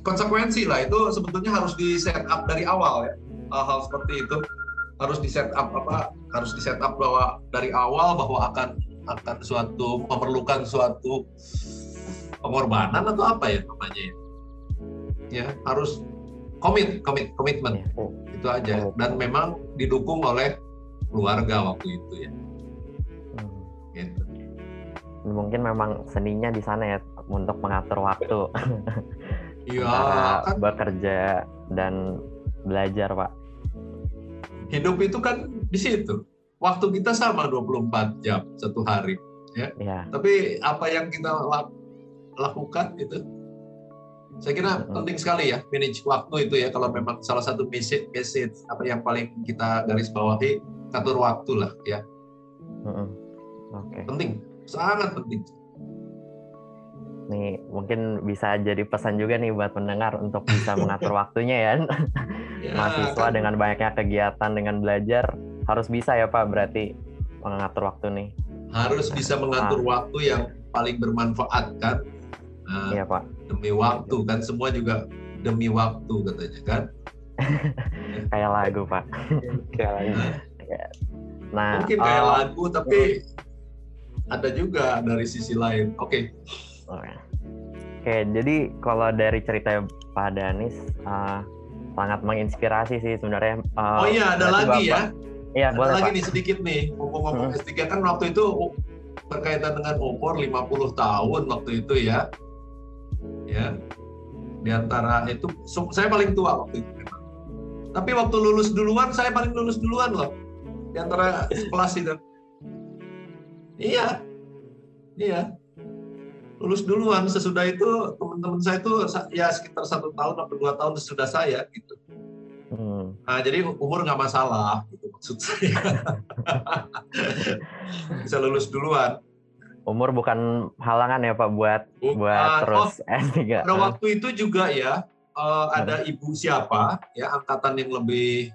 Konsekuensi lah itu sebetulnya harus di set up dari awal ya. Hal-hal seperti itu harus di set up apa? Harus di set up bahwa dari awal bahwa akan akan suatu memerlukan suatu pengorbanan atau apa ya namanya ya. Ya, harus komit komit komitmen iya. itu aja dan memang didukung oleh keluarga waktu itu ya. Hmm. Gitu. Mungkin memang seninya di sana ya untuk mengatur waktu Iya, kan bekerja dan belajar, Pak. hidup itu kan di situ. Waktu kita sama 24 jam satu hari. Ya, Tapi apa yang kita lak- lakukan itu, saya kira Mm-mm. penting sekali ya manage waktu itu ya. Kalau memang salah satu message, message apa yang paling kita garis bawahi, atur waktu lah ya. mm-mm. oke. Penting, sangat penting. Nih mungkin bisa jadi pesan juga nih buat pendengar untuk bisa mengatur waktunya ya. Ya, Mahasiswa kan dengan banyaknya kegiatan dengan belajar harus bisa ya Pak berarti mengatur waktu nih. harus bisa mengatur waktu yang paling bermanfaat kan. Nah, Iya Pak. demi waktu kan semua juga demi waktu katanya kan. Kayak lagu Pak. Kayak lagi. Nah, Mungkin kayak eh, lagu tapi ada juga dari sisi lain. Oke. Oke. Oke, jadi kalau dari cerita Pak Danis eh, sangat menginspirasi sih sebenarnya. Eh, Oh iya, ada lagi ya. Bapak- Iya, Ada boleh lagi Pak. nih sedikit nih, ngomong-ngomong Hmm. S3 kan waktu itu uh, berkaitan dengan umur 50 tahun waktu itu ya. Ya. Di antara itu saya paling tua waktu itu. Tapi waktu lulus duluan saya paling lulus duluan loh. Di antara kelas itu. Iya. Iya. Lulus duluan sesudah itu teman-teman saya itu ya sekitar satu tahun atau dua tahun sesudah saya gitu. Hmm, Nah, jadi umur nggak masalah, gitu maksud saya. Bisa lulus duluan. Umur bukan halangan ya Pak buat Bukan. buat Oh, terus S3. pada waktu itu juga ya, eh, ada ibu siapa, ya angkatan yang lebih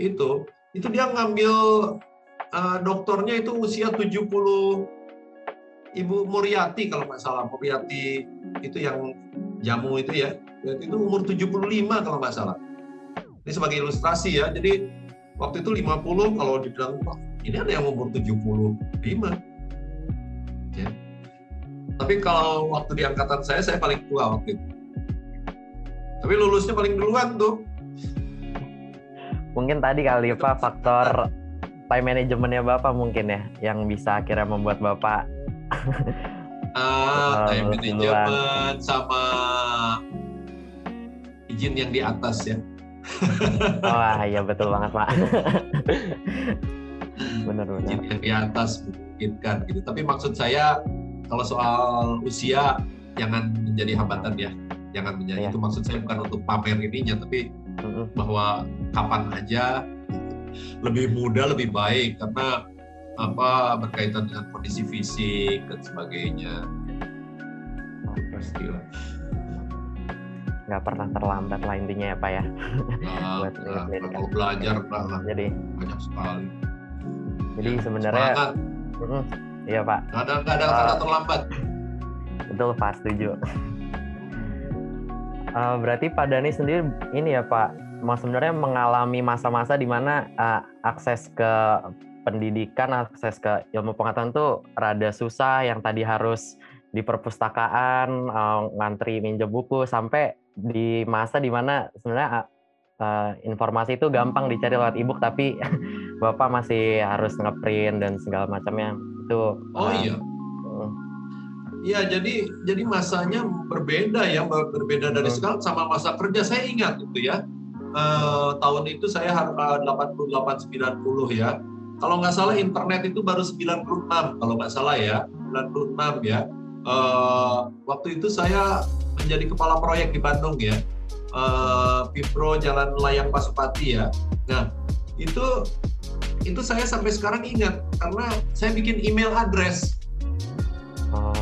itu, itu dia ngambil eh, doktornya itu usia 70, Ibu Muriati kalau nggak salah, Muriati itu yang jamu itu ya, itu umur 75 kalau nggak salah. Ini sebagai ilustrasi ya, jadi waktu itu 50 kalau dibilang, "Wah, ini ada yang umur 75. Ya. Tapi kalau waktu di angkatan saya, saya paling tua waktu itu. Tapi lulusnya paling duluan tuh. Mungkin tadi kali Pak faktor time managementnya Bapak mungkin ya yang bisa akhirnya membuat Bapak Ah, Ah, time management sama izin yang di atas ya. wah iya betul banget Pak. Bener-bener. Izin yang di atas memungkinkan gitu. Tapi maksud saya kalau soal usia jangan menjadi hambatan ya. Jangan menjadi Iya. itu maksud saya bukan untuk pamer ininya tapi Mm-mm. bahwa kapan aja lebih muda lebih baik karena apa berkaitan dengan kondisi fisik dan sebagainya. Pastilah. Nggak pernah terlambat lah intinya ya Pak ya. Nah, Buat nah, kalau belajar lah. Jadi banyak sekali. Jadi Ya, sebenarnya semangat. Mm-mm. iya Pak. Nggak ada nggak ada kata terlambat. Betul Pak setuju. Eh, berarti Pak Dani sendiri ini ya Pak, mau sebenarnya mengalami masa-masa di mana eh, akses ke pendidikan, akses ke ilmu pengetahuan tuh rada susah, yang tadi harus di perpustakaan, eh, ngantri minjem buku, sampai di masa di mana sebenarnya eh, informasi itu gampang dicari lewat ebook, tapi Bapak masih harus ngeprint dan segala macamnya. Itu oh iya mm, Iya, jadi jadi masanya berbeda ya, ber- berbeda dari Hmm. sekarang sama masa kerja. Saya ingat itu ya, eh, tahun itu saya harga 88 90 ya. Kalau nggak salah internet itu baru 96 kalau nggak salah ya, 96 ya. Eh, waktu itu saya menjadi kepala proyek di Bandung ya, eh, Vipro Jalan Layang Pasupati ya. Nah itu itu saya sampai sekarang ingat. Karena saya bikin email address.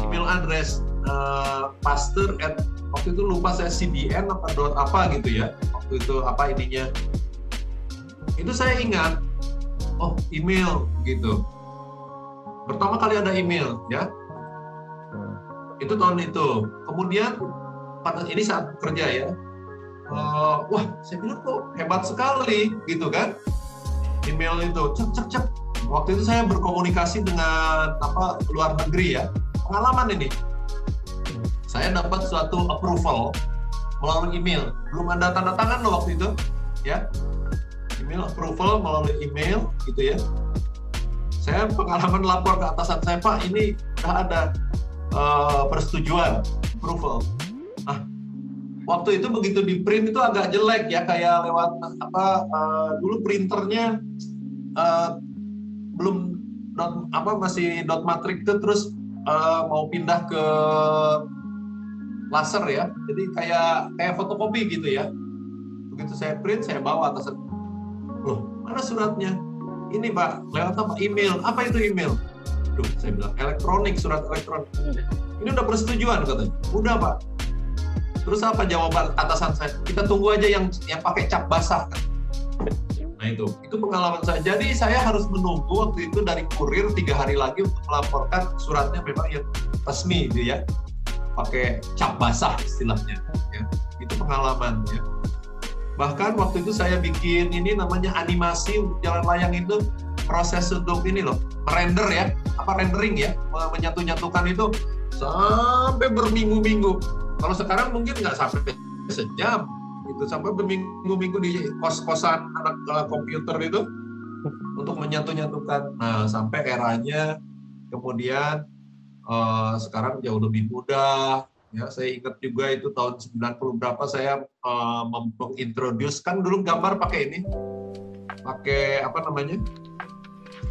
Email address uh, pastor at waktu itu lupa saya CBN apa dot apa gitu ya. Waktu itu apa ininya. Itu saya ingat oh email gitu. Pertama kali ada email ya. Itu tahun itu. Kemudian ini saat kerja ya. Eh, wah saya bilang kok hebat sekali gitu kan. Email itu cek cek cek. Waktu itu saya berkomunikasi dengan apa luar negeri ya. Pengalaman ini. Saya dapat suatu approval melalui email. Belum ada tanda tangan loh waktu itu ya email approval melalui email gitu ya. Saya pengalaman lapor ke atasan saya Pak ini sudah ada uh, persetujuan approval. Ah, waktu itu begitu di print itu agak jelek ya kayak lewat apa uh, dulu printernya uh, belum dot, apa masih dot matrix itu terus uh, mau pindah ke laser ya. Jadi kayak kayak fotokopi gitu ya. Begitu saya print, saya bawa atas loh mana suratnya? Ini Pak, lewat apa? Email. Apa itu email? Duh, saya bilang elektronik, surat elektronik. Ini udah persetujuan katanya. Udah Pak. Terus apa jawaban atasan saya? Kita tunggu aja yang yang pakai cap basah. Nah itu, itu pengalaman saya. Jadi saya harus menunggu waktu itu dari kurir tiga hari lagi untuk melaporkan suratnya memang yang resmi gitu ya pakai cap basah istilahnya ya. itu pengalaman ya bahkan waktu itu saya bikin ini namanya animasi untuk jalan layang itu proses untuk ini loh render ya apa rendering ya menyatu-nyatukan itu sampai berminggu-minggu kalau sekarang mungkin nggak sampai sejam itu sampai berminggu-minggu di kos-kosan anak uh, komputer itu untuk menyatu-nyatukan nah sampai eranya kemudian uh, sekarang jauh lebih mudah. Ya, saya ingat juga itu tahun 90 berapa saya uh, kan dulu gambar pakai ini, pakai apa namanya,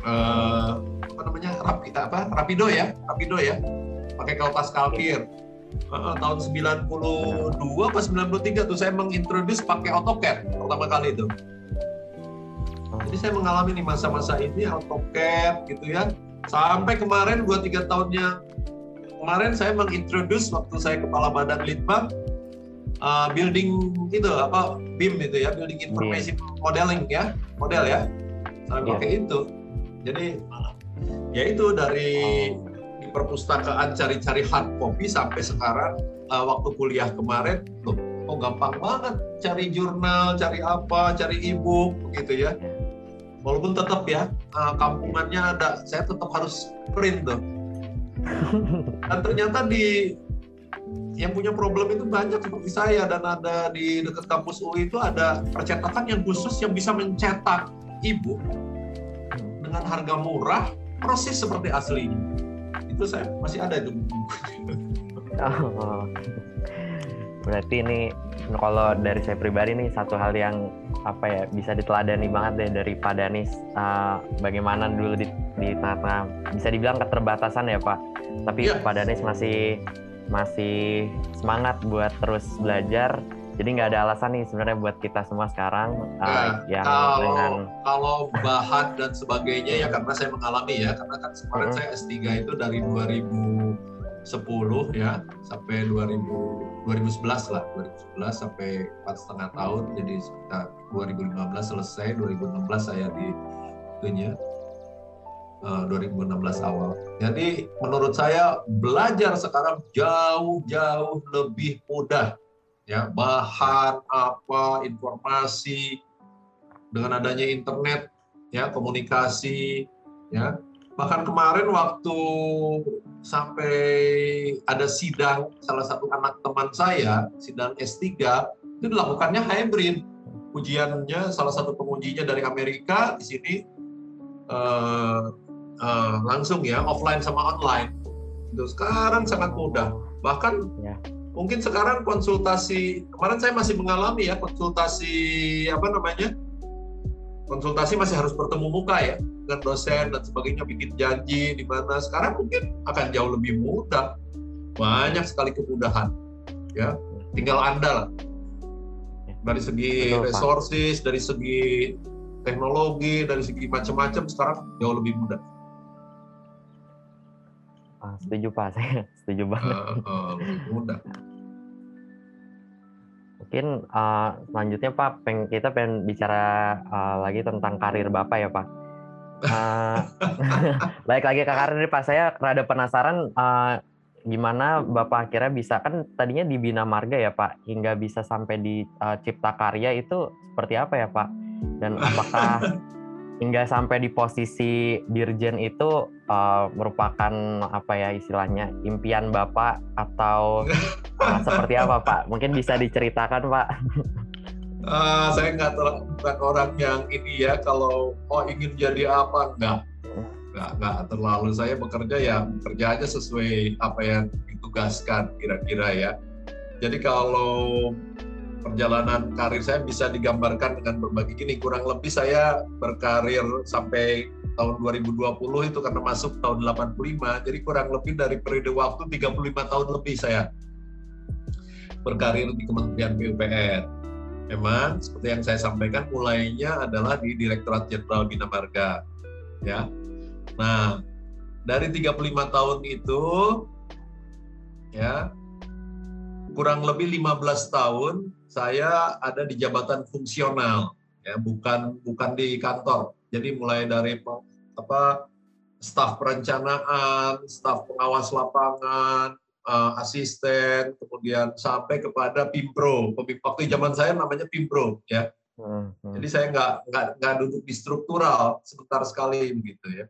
uh, apa namanya rapi apa rapido ya, rapido ya, pakai kertas kalkir. Uh, tahun 92 apa 93 tuh saya mengintroduce pakai AutoCAD pertama kali itu. Jadi saya mengalami nih masa-masa ini AutoCAD gitu ya sampai kemarin dua tiga tahunnya kemarin saya mengintroduce waktu saya kepala badan litbang uh, building itu apa BIM itu ya building information yeah. modeling ya model ya saya yeah. pakai itu jadi ya itu dari di perpustakaan cari-cari hard copy sampai sekarang uh, waktu kuliah kemarin loh kok gampang banget cari jurnal cari apa cari ebook gitu ya walaupun tetap ya uh, kampungannya ada saya tetap harus print tuh dan ternyata di yang punya problem itu banyak seperti saya dan ada di dekat kampus UI itu ada percetakan yang khusus yang bisa mencetak ibu dengan harga murah proses seperti aslinya. Itu saya masih ada itu oh, berarti ini kalau dari saya pribadi nih satu hal yang apa ya bisa diteladani banget deh dari Pak Danis uh, bagaimana dulu di, di tengah-tengah bisa dibilang keterbatasan ya Pak tapi yeah. Pak Danis masih masih semangat buat terus belajar jadi nggak ada alasan nih sebenarnya buat kita semua sekarang uh, yang kalau, dengan kalau bahan dan sebagainya ya karena saya mengalami ya karena kan kemarin hmm. saya S3 itu dari 2000 10 ya sampai 2000 2011 lah 2011 sampai empat setengah tahun jadi sekitar 2015 selesai 2016 saya di itunya uh, 2016 awal. Jadi menurut saya belajar sekarang jauh-jauh lebih mudah ya. Bahan apa informasi dengan adanya internet ya komunikasi ya. Bahkan kemarin waktu sampai ada sidang salah satu anak teman saya sidang S3 itu dilakukannya hybrid. Ujiannya salah satu pengujinya dari Amerika di sini uh, uh, langsung ya offline sama online. Itu sekarang sangat mudah. Bahkan ya. mungkin sekarang konsultasi kemarin saya masih mengalami ya konsultasi apa namanya konsultasi masih harus bertemu muka ya dengan dosen dan sebagainya bikin janji di mana. Sekarang mungkin akan jauh lebih mudah. Banyak sekali kemudahan ya. Tinggal anda lah. Dari segi Betul, resources Pak. dari segi teknologi dari segi macam-macam sekarang jauh lebih mudah. Ah, setuju pak. Saya setuju banget. Uh, uh, mudah Mungkin uh, selanjutnya Pak, peng, kita pengen bicara uh, lagi tentang karir Bapak ya Pak. Uh, baik lagi ke karir Pak, saya rada penasaran uh, gimana Bapak akhirnya bisa kan tadinya di Bina Marga ya Pak, hingga bisa sampai di uh, Cipta Karya itu seperti apa ya Pak? Dan apakah hingga sampai di posisi dirjen itu uh, merupakan apa ya istilahnya impian bapak atau uh, seperti apa pak? Mungkin bisa diceritakan pak? Uh, saya nggak bukan orang yang ini ya kalau oh ingin jadi apa enggak nggak nggak terlalu saya bekerja ya bekerja aja sesuai apa yang ditugaskan kira-kira ya jadi kalau perjalanan karir saya bisa digambarkan dengan berbagai gini kurang lebih saya berkarir sampai tahun 2020 itu karena masuk tahun 85 jadi kurang lebih dari periode waktu 35 tahun lebih saya berkarir di Kementerian PUPR memang seperti yang saya sampaikan mulainya adalah di Direktorat Jenderal Bina Marga. Ya. Nah, dari 35 tahun itu ya kurang lebih 15 tahun saya ada di jabatan fungsional ya, bukan bukan di kantor. Jadi mulai dari apa staf perencanaan, staf pengawas lapangan, uh, asisten, kemudian sampai kepada pimpro. Waktu zaman saya namanya pimpro, ya. Hmm, hmm. Jadi saya nggak nggak nggak duduk di struktural sebentar sekali begitu ya.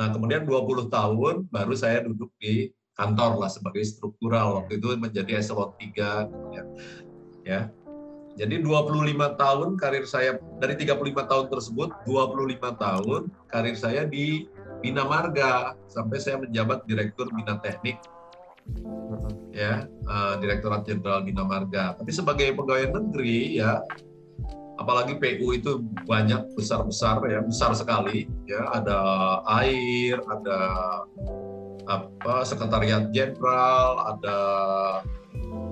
Nah kemudian 20 tahun baru saya duduk di kantor lah sebagai struktural waktu itu menjadi eselon 3 kemudian ya. Jadi 25 tahun karir saya dari 35 tahun tersebut 25 tahun karir saya di Bina Marga sampai saya menjabat direktur Bina Teknik ya uh, Direktorat Jenderal Bina Marga. Tapi sebagai pegawai negeri ya apalagi PU itu banyak besar-besar ya besar sekali ya ada air ada apa sekretariat jenderal ada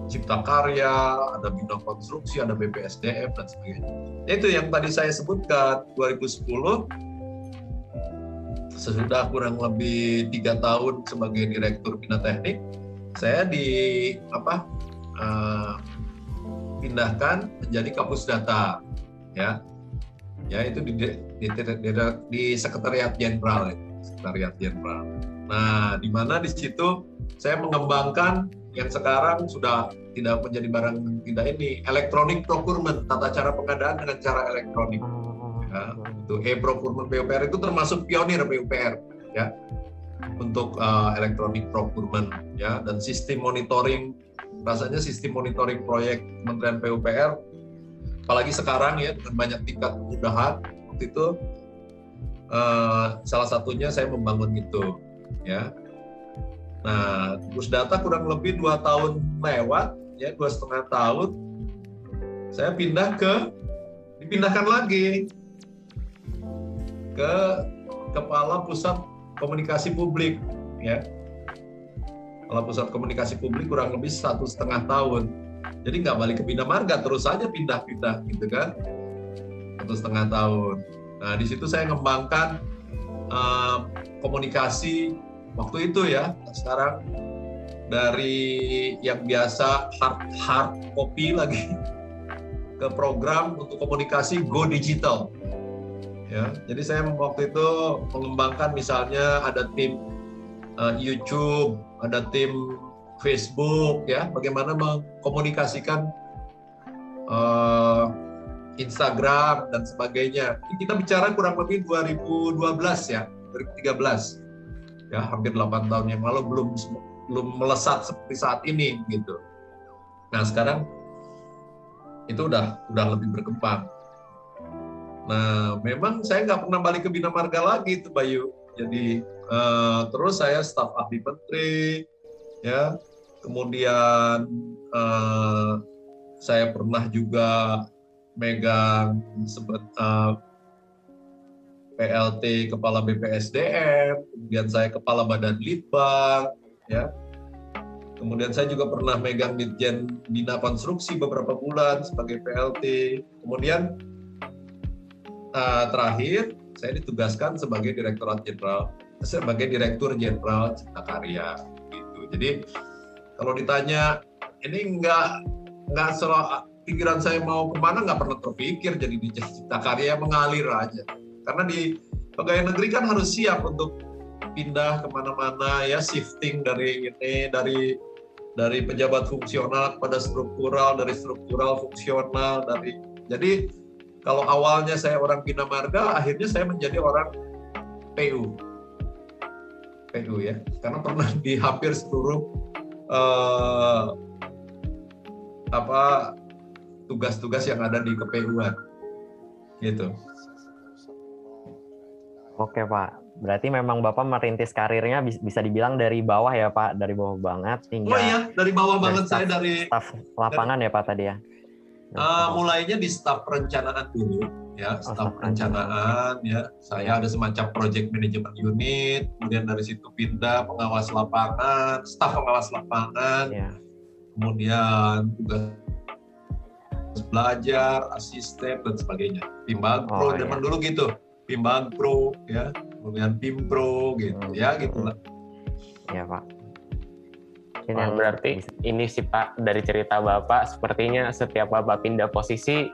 cipta karya ada bina konstruksi ada BPSDM dan sebagainya. Itu yang tadi saya sebutkan 2010 sesudah kurang lebih tiga tahun sebagai direktur bina teknik saya di apa uh, pindahkan menjadi kapus data ya. Ya itu di di, di, di, di sekretariat jenderal ya, sekretariat jenderal. Nah di mana di situ saya mengembangkan yang sekarang sudah tidak menjadi barang tidak ini elektronik procurement tata cara pengadaan dengan cara elektronik. Ya, itu e-procurement PUPR itu termasuk pionir PUPR ya untuk uh, electronic procurement ya dan sistem monitoring rasanya sistem monitoring proyek Kementerian PUPR apalagi sekarang ya dengan banyak tingkat kemudahan waktu itu uh, salah satunya saya membangun itu ya nah terus data kurang lebih dua tahun lewat ya dua setengah tahun saya pindah ke dipindahkan lagi ke kepala pusat komunikasi publik ya. Kalau pusat komunikasi publik kurang lebih satu setengah tahun. Jadi nggak balik ke Bina Marga terus saja pindah-pindah gitu kan. Satu setengah tahun. Nah di situ saya mengembangkan uh, komunikasi waktu itu ya sekarang. Dari yang biasa hard hard copy lagi ke program untuk komunikasi go digital. Ya jadi saya waktu itu mengembangkan misalnya ada tim uh, YouTube ada tim Facebook ya. Bagaimana mengkomunikasikan uh, Instagram dan sebagainya. Kita bicara kurang lebih 2012 ya 2013 ya hampir 8 tahun yang lalu belum belum melesat seperti saat ini gitu nah sekarang itu udah udah lebih berkembang Nah, memang saya nggak pernah balik ke Bina Marga lagi itu Bayu. Jadi uh, terus saya staf ahli menteri, ya. Kemudian uh, saya pernah juga megang sebut uh, eh, PLT Kepala BPSDM, kemudian saya Kepala Badan Litbang, ya. Kemudian saya juga pernah megang Ditjen Bina Konstruksi beberapa bulan sebagai PLT. Kemudian uh, terakhir saya ditugaskan sebagai direktorat jenderal sebagai direktur jenderal Cipta Karya gitu. Jadi kalau ditanya ini enggak enggak selalu pikiran saya mau ke mana nggak pernah terpikir jadi di Cipta Karya mengalir aja. Karena di pegawai negeri kan harus siap untuk pindah ke mana-mana ya shifting dari ini dari dari pejabat fungsional kepada struktural dari struktural fungsional dari jadi kalau awalnya saya orang Bina Marga, akhirnya saya menjadi orang PU. PU ya, karena pernah di hampir seluruh uh, apa tugas-tugas yang ada di KPU-an. Gitu. Oke Pak, berarti memang Bapak merintis karirnya bisa dibilang dari bawah ya Pak, dari bawah banget hingga. Oh iya, dari bawah banget staff, saya dari. Staf lapangan dari, ya Pak tadi ya. Uh, mulainya di staf perencanaan dulu, ya, oh, staf perencanaan, ya. Saya ada semacam project management unit, kemudian dari situ pindah pengawas lapangan, staf pengawas lapangan, ya. kemudian tugas belajar, asisten dan sebagainya. Tim Pro oh, zaman iya. dulu gitu Pimbang Pro ya, kemudian Pim Pro gitu hmm. ya gitulah. Ya Pak. Ini oh, berarti ini sih Pak dari cerita Bapak sepertinya setiap Bapak pindah posisi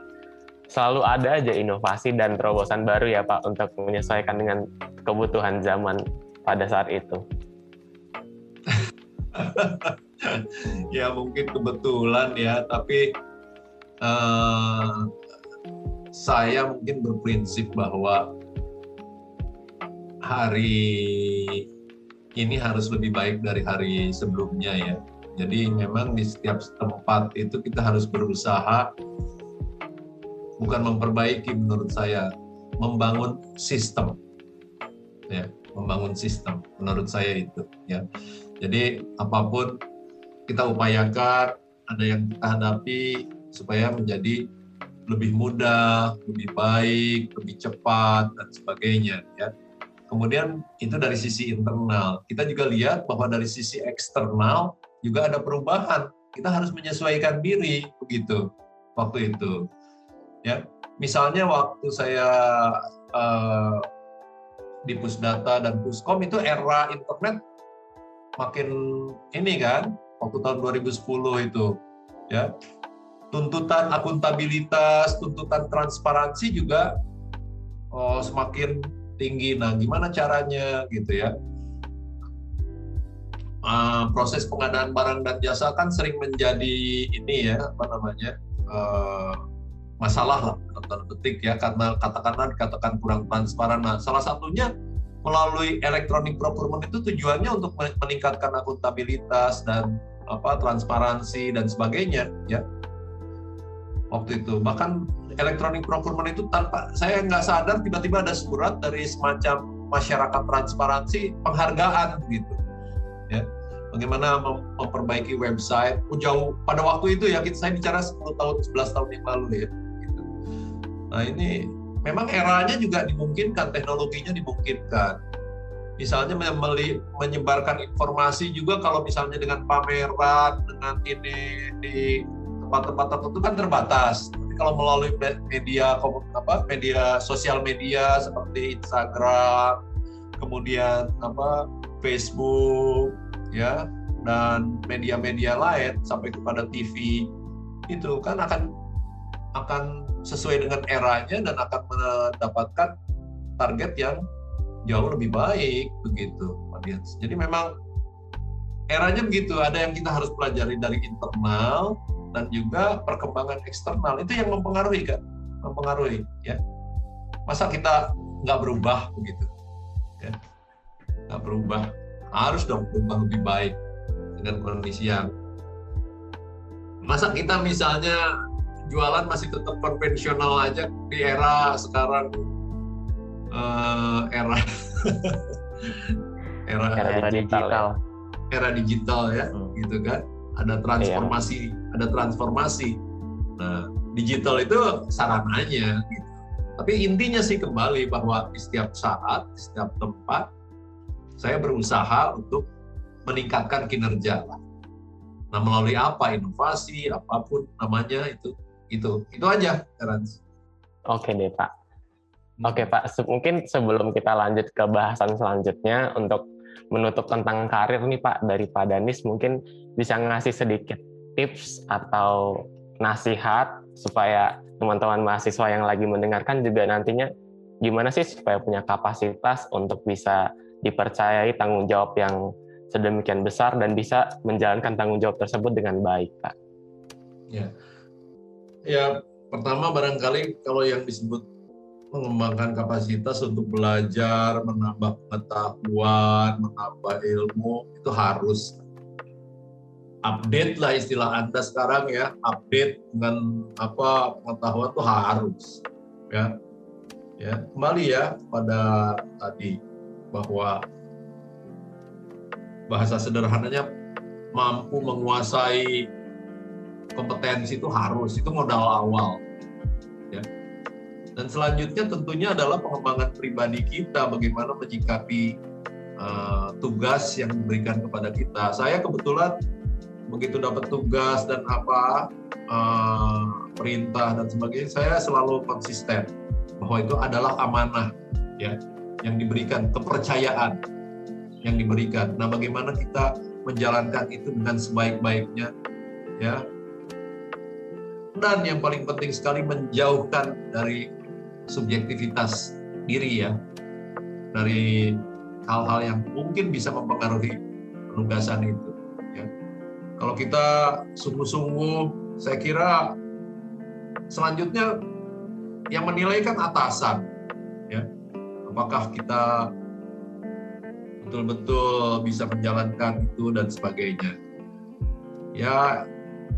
selalu ada aja inovasi dan terobosan baru ya Pak untuk menyesuaikan dengan kebutuhan zaman pada saat itu. ya mungkin kebetulan ya, tapi uh, saya mungkin berprinsip bahwa hari ini harus lebih baik dari hari sebelumnya ya. Jadi memang di setiap tempat itu kita harus berusaha bukan memperbaiki menurut saya, membangun sistem. Ya, membangun sistem menurut saya itu ya. Jadi apa pun kita upayakan ada yang kita hadapi supaya menjadi lebih mudah, lebih baik, lebih cepat dan sebagainya ya. Kemudian itu dari sisi internal. Kita juga lihat bahwa dari sisi eksternal juga ada perubahan. Kita harus menyesuaikan diri begitu waktu itu. Ya, misalnya waktu saya uh, di Pusdata dan Puskom itu era internet makin ini kan waktu tahun 2010 itu ya tuntutan akuntabilitas tuntutan transparansi juga oh, semakin tinggi. Nah, gimana caranya gitu ya? Uh, proses pengadaan barang dan jasa kan sering menjadi ini ya apa namanya uh, masalah lah petik ya karena katakanlah dikatakan kurang transparan. Nah, salah satunya melalui electronic procurement itu tujuannya untuk meningkatkan akuntabilitas dan apa transparansi dan sebagainya ya waktu itu bahkan elektronik procurement itu tanpa saya nggak sadar tiba-tiba ada surat dari semacam masyarakat transparansi penghargaan gitu ya bagaimana memperbaiki website oh, jauh pada waktu itu ya saya bicara 10 tahun 11 tahun yang lalu ya gitu. nah ini memang eranya juga dimungkinkan teknologinya dimungkinkan misalnya menyebarkan informasi juga kalau misalnya dengan pameran dengan ini di tempat-tempat tertentu kan terbatas. Kalau melalui media apa media sosial media seperti Instagram, kemudian apa Facebook, ya dan media-media lain sampai kepada TV itu kan akan akan sesuai dengan eranya dan akan mendapatkan target yang jauh lebih baik begitu, audience. Jadi memang eranya begitu. Ada yang kita harus pelajari dari internal, dan juga perkembangan eksternal itu yang mempengaruhi kan mempengaruhi ya masa kita nggak berubah begitu ya nggak berubah harus dong berubah lebih baik dengan kondisi yang masa kita misalnya jualan masih tetap konvensional aja di era sekarang uh, era era, era, era digital, digital. Ya. era digital ya hmm. gitu kan ada transformasi, iya. ada transformasi. Nah, digital itu sarananya gitu. Tapi intinya sih kembali bahwa di setiap saat, di setiap tempat saya berusaha untuk meningkatkan kinerja Nah, melalui apa? Inovasi, apa pun namanya itu itu itu aja, Terence. Oke deh, Pak. Oke, Pak. Mungkin sebelum kita lanjut ke bahasan selanjutnya untuk menutup tentang karir nih Pak dari Pak Danis mungkin bisa ngasih sedikit tips atau nasihat supaya teman-teman mahasiswa yang lagi mendengarkan juga nantinya gimana sih supaya punya kapasitas untuk bisa dipercayai tanggung jawab yang sedemikian besar dan bisa menjalankan tanggung jawab tersebut dengan baik, Pak. Ya, ya pertama barangkali kalau yang disebut mengembangkan kapasitas untuk belajar, menambah pengetahuan, menambah ilmu itu harus. update lah istilah anda sekarang ya update dengan apa pengetahuan itu harus ya ya kembali ya pada tadi bahwa bahasa sederhananya mampu menguasai kompetensi itu harus itu modal awal dan selanjutnya tentunya adalah pengembangan pribadi kita bagaimana menyikapi uh, tugas yang diberikan kepada kita. Saya kebetulan begitu dapat tugas dan apa uh, perintah dan sebagainya saya selalu konsisten bahwa itu adalah amanah ya yang diberikan kepercayaan yang diberikan. Nah bagaimana kita menjalankan itu dengan sebaik-baiknya ya. Dan yang paling penting sekali menjauhkan dari subjektivitas diri ya dari hal-hal yang mungkin bisa mempengaruhi penugasan itu ya. kalau kita sungguh-sungguh saya kira selanjutnya yang menilai kan atasan ya. Apakah kita betul-betul bisa menjalankan itu dan sebagainya. Ya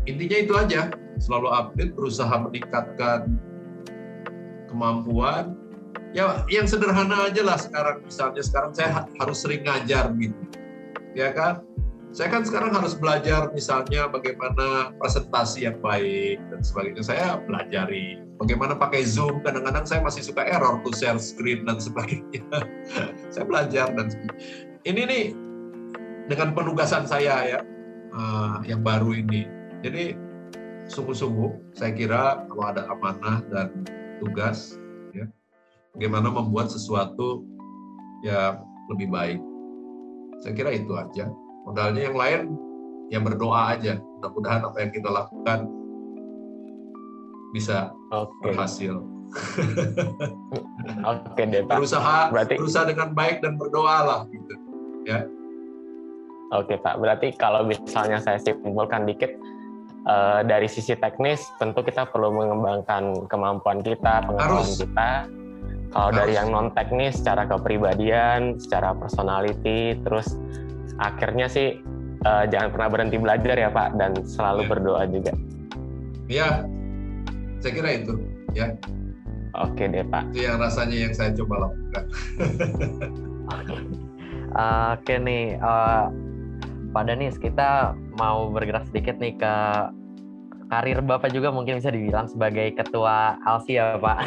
intinya itu aja. Selalu update, berusaha meningkatkan kemampuan. Ya, yang sederhana aja lah sekarang. Misalnya sekarang saya harus sering ngajar gitu, ya kan? Saya kan sekarang harus belajar misalnya bagaimana presentasi yang baik dan sebagainya. Saya pelajari bagaimana pakai Zoom. Kadang-kadang saya masih suka error to share screen dan sebagainya. saya belajar dan sebagainya. Ini nih dengan penugasan saya ya uh, yang baru ini. Jadi sungguh-sungguh saya kira kalau ada amanah dan tugas ya bagaimana membuat sesuatu ya lebih baik saya kira itu aja modalnya yang lain yang berdoa aja mudah-mudahan apa yang kita lakukan bisa okay. berhasil Oke okay, deh Pak. Berusaha, Berarti... berusaha dengan baik dan berdoa lah gitu. Ya. Oke Pak. Berarti kalau misalnya saya simpulkan dikit, uh, dari sisi teknis tentu kita perlu mengembangkan kemampuan kita, pengetahuan kita. Kalau Harus. dari yang non teknis, secara kepribadian, secara personality, terus akhirnya sih uh, jangan pernah berhenti belajar ya Pak dan selalu ya. berdoa juga. Iya, saya kira itu ya. Oke deh Pak. Itu yang rasanya yang saya coba lakukan. Oke nih, uh, Pak Danis, kita mau bergerak sedikit nih ke karir Bapak juga mungkin bisa dibilang sebagai ketua ALSI ya Pak.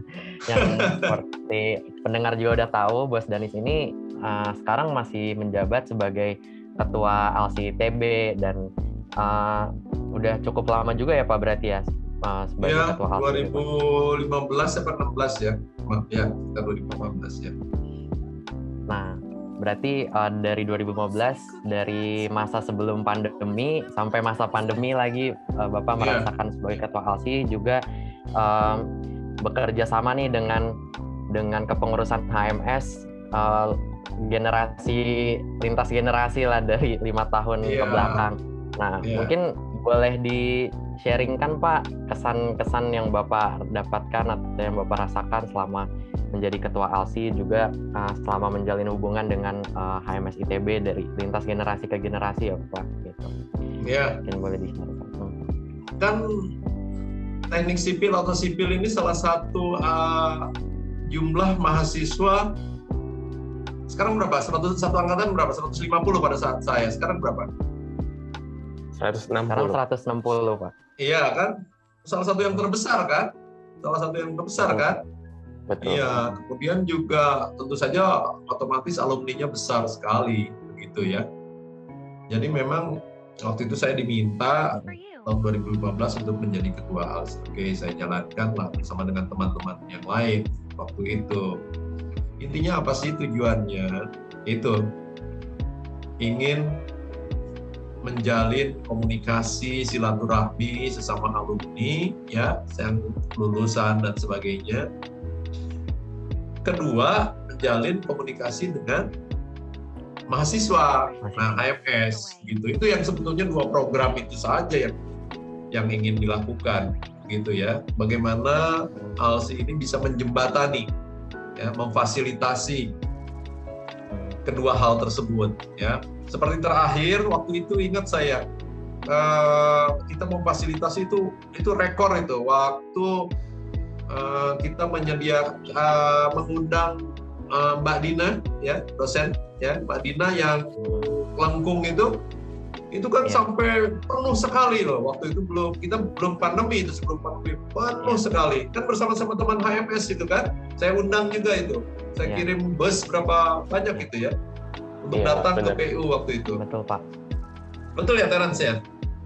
yang seperti pendengar juga udah tahu, Bos Danis ini uh, sekarang masih menjabat sebagai ketua ALSI TB dan uh, udah cukup lama juga ya Pak berarti ya uh, sebagai ya, ketua ALSI. 2015 atau 16 ya. Ya, 2015 ya. Nah, Berarti uh, dari 2015 dari masa sebelum pandemi sampai masa pandemi lagi uh, Bapak yeah. merasakan sebagai ketua ALSI juga um, bekerja sama nih dengan dengan kepengurusan HMS uh, generasi lintas generasi lah dari lima tahun yeah. ke belakang. Nah, yeah. mungkin boleh di sharingkan Pak kesan-kesan yang Bapak dapatkan atau yang Bapak rasakan selama menjadi ketua ALSI juga uh, selama menjalin hubungan dengan uh, HMS ITB dari lintas generasi ke generasi ya Pak gitu. Iya. Mungkin boleh di Hmm. Kan teknik sipil atau sipil ini salah satu uh, jumlah mahasiswa sekarang berapa? 101 angkatan berapa? 150 pada saat saya. Sekarang berapa? 160. Sekarang 160, Pak. Iya kan? Salah satu yang terbesar kan? Salah satu yang terbesar kan? Betul. Iya, kemudian juga tentu saja otomatis alumninya besar sekali begitu ya. Jadi memang waktu itu saya diminta tahun 2015 untuk menjadi ketua ALS. Oke, saya jalankan lah bersama dengan teman-teman yang lain waktu itu. Intinya apa sih tujuannya? Itu ingin menjalin komunikasi silaturahmi sesama alumni ya yang lulusan dan sebagainya. Kedua menjalin komunikasi dengan mahasiswa nah HMS gitu. Itu yang sebetulnya dua program itu saja yang yang ingin dilakukan gitu ya. Bagaimana ALSI ini bisa menjembatani ya memfasilitasi kedua hal tersebut ya. Seperti terakhir waktu itu ingat saya uh, kita memfasilitasi itu itu rekor itu. Waktu uh, kita menyediakan uh, mengundang uh, Mbak Dina ya dosen ya Mbak Dina yang lengkung itu itu kan yeah. sampai penuh sekali loh waktu itu belum kita belum pandemi itu sebelum pandemi penuh yeah. sekali kan bersama-sama teman HMS itu kan saya undang juga itu saya yeah. kirim bus berapa banyak itu ya untuk yeah, datang bener. ke PU waktu itu betul pak betul ya Terence ya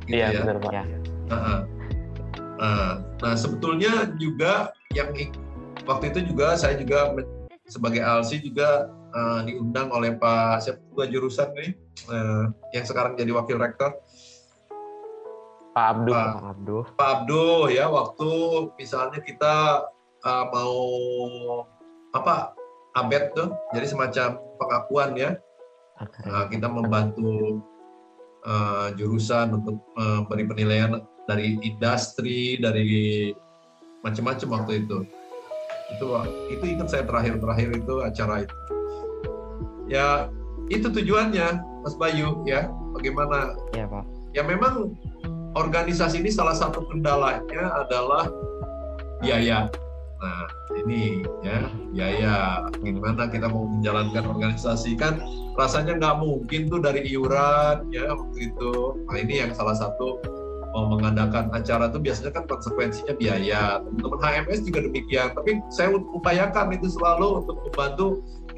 gitu iya ya? benar pak ya. Nah, nah, nah sebetulnya juga yang waktu itu juga saya juga sebagai ALSI juga uh, diundang oleh Pak siapa ketua jurusan nih uh, yang sekarang jadi wakil rektor. Pak Abduh Pak, Pak Abduh. Pak Abduh ya waktu misalnya kita uh, mau apa abet tuh jadi semacam pengakuan ya. Nah, kita membantu uh, jurusan untuk memberi uh, penilaian dari industri dari macam-macam waktu itu. Itu itu ingat saya terakhir terakhir itu acara itu ya itu tujuannya Mas Bayu ya. Bagaimana? Ya Pak. Ya memang organisasi ini salah satu kendalanya adalah biaya. Nah ini ya biaya. Gimana kita mau menjalankan organisasi? Kan rasanya nggak mungkin tuh dari iuran ya waktu itu. Nah ini yang salah satu mau mengadakan acara itu biasanya kan konsekuensinya biaya. Teman-teman HMS juga demikian. Tapi saya upayakan itu selalu untuk membantu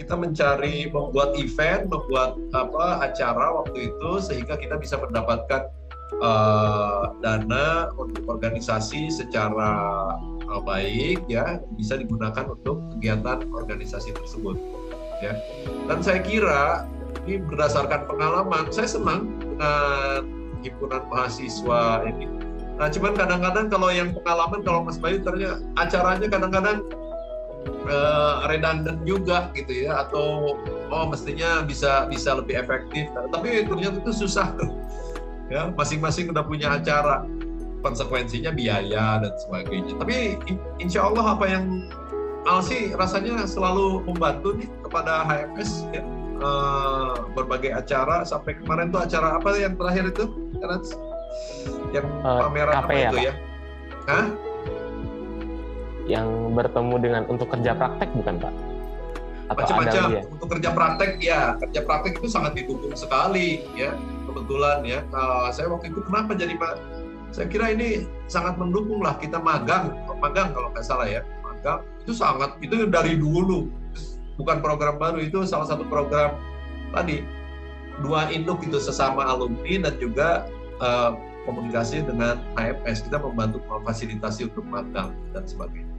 kita mencari membuat event, membuat apa acara waktu itu sehingga kita bisa mendapatkan uh, dana untuk organisasi secara uh, baik ya bisa digunakan untuk kegiatan organisasi tersebut ya. Dan saya kira ini berdasarkan pengalaman, saya senang dengan himpunan mahasiswa ini. Nah, cuman kadang-kadang kalau yang pengalaman kalau Mas Bayu ternyata acaranya kadang-kadang uh, redundant juga gitu ya atau oh mestinya bisa bisa lebih efektif. Tapi ternyata itu susah ya masing-masing udah punya acara. Konsekuensinya biaya dan sebagainya. Tapi insya Allah apa yang Alsi rasanya selalu membantu nih kepada HMS ya. Uh, berbagai acara. Sampai kemarin tuh acara apa yang terakhir itu yang uh, pameran apa ya, itu ya? Hah? Yang bertemu dengan untuk kerja praktek bukan Pak? Macam-macam. untuk kerja praktek ya. Kerja praktek itu sangat didukung sekali ya kebetulan ya. Uh, saya waktu itu kenapa jadi Pak? Saya kira ini sangat mendukung lah kita magang. Magang kalau nggak salah ya. Magang itu sangat itu dari dulu. Bukan program baru itu salah satu program tadi. Dua induk itu sesama alumni dan juga uh, komunikasi dengan HFS kita membantu memfasilitasi untuk magang dan sebagainya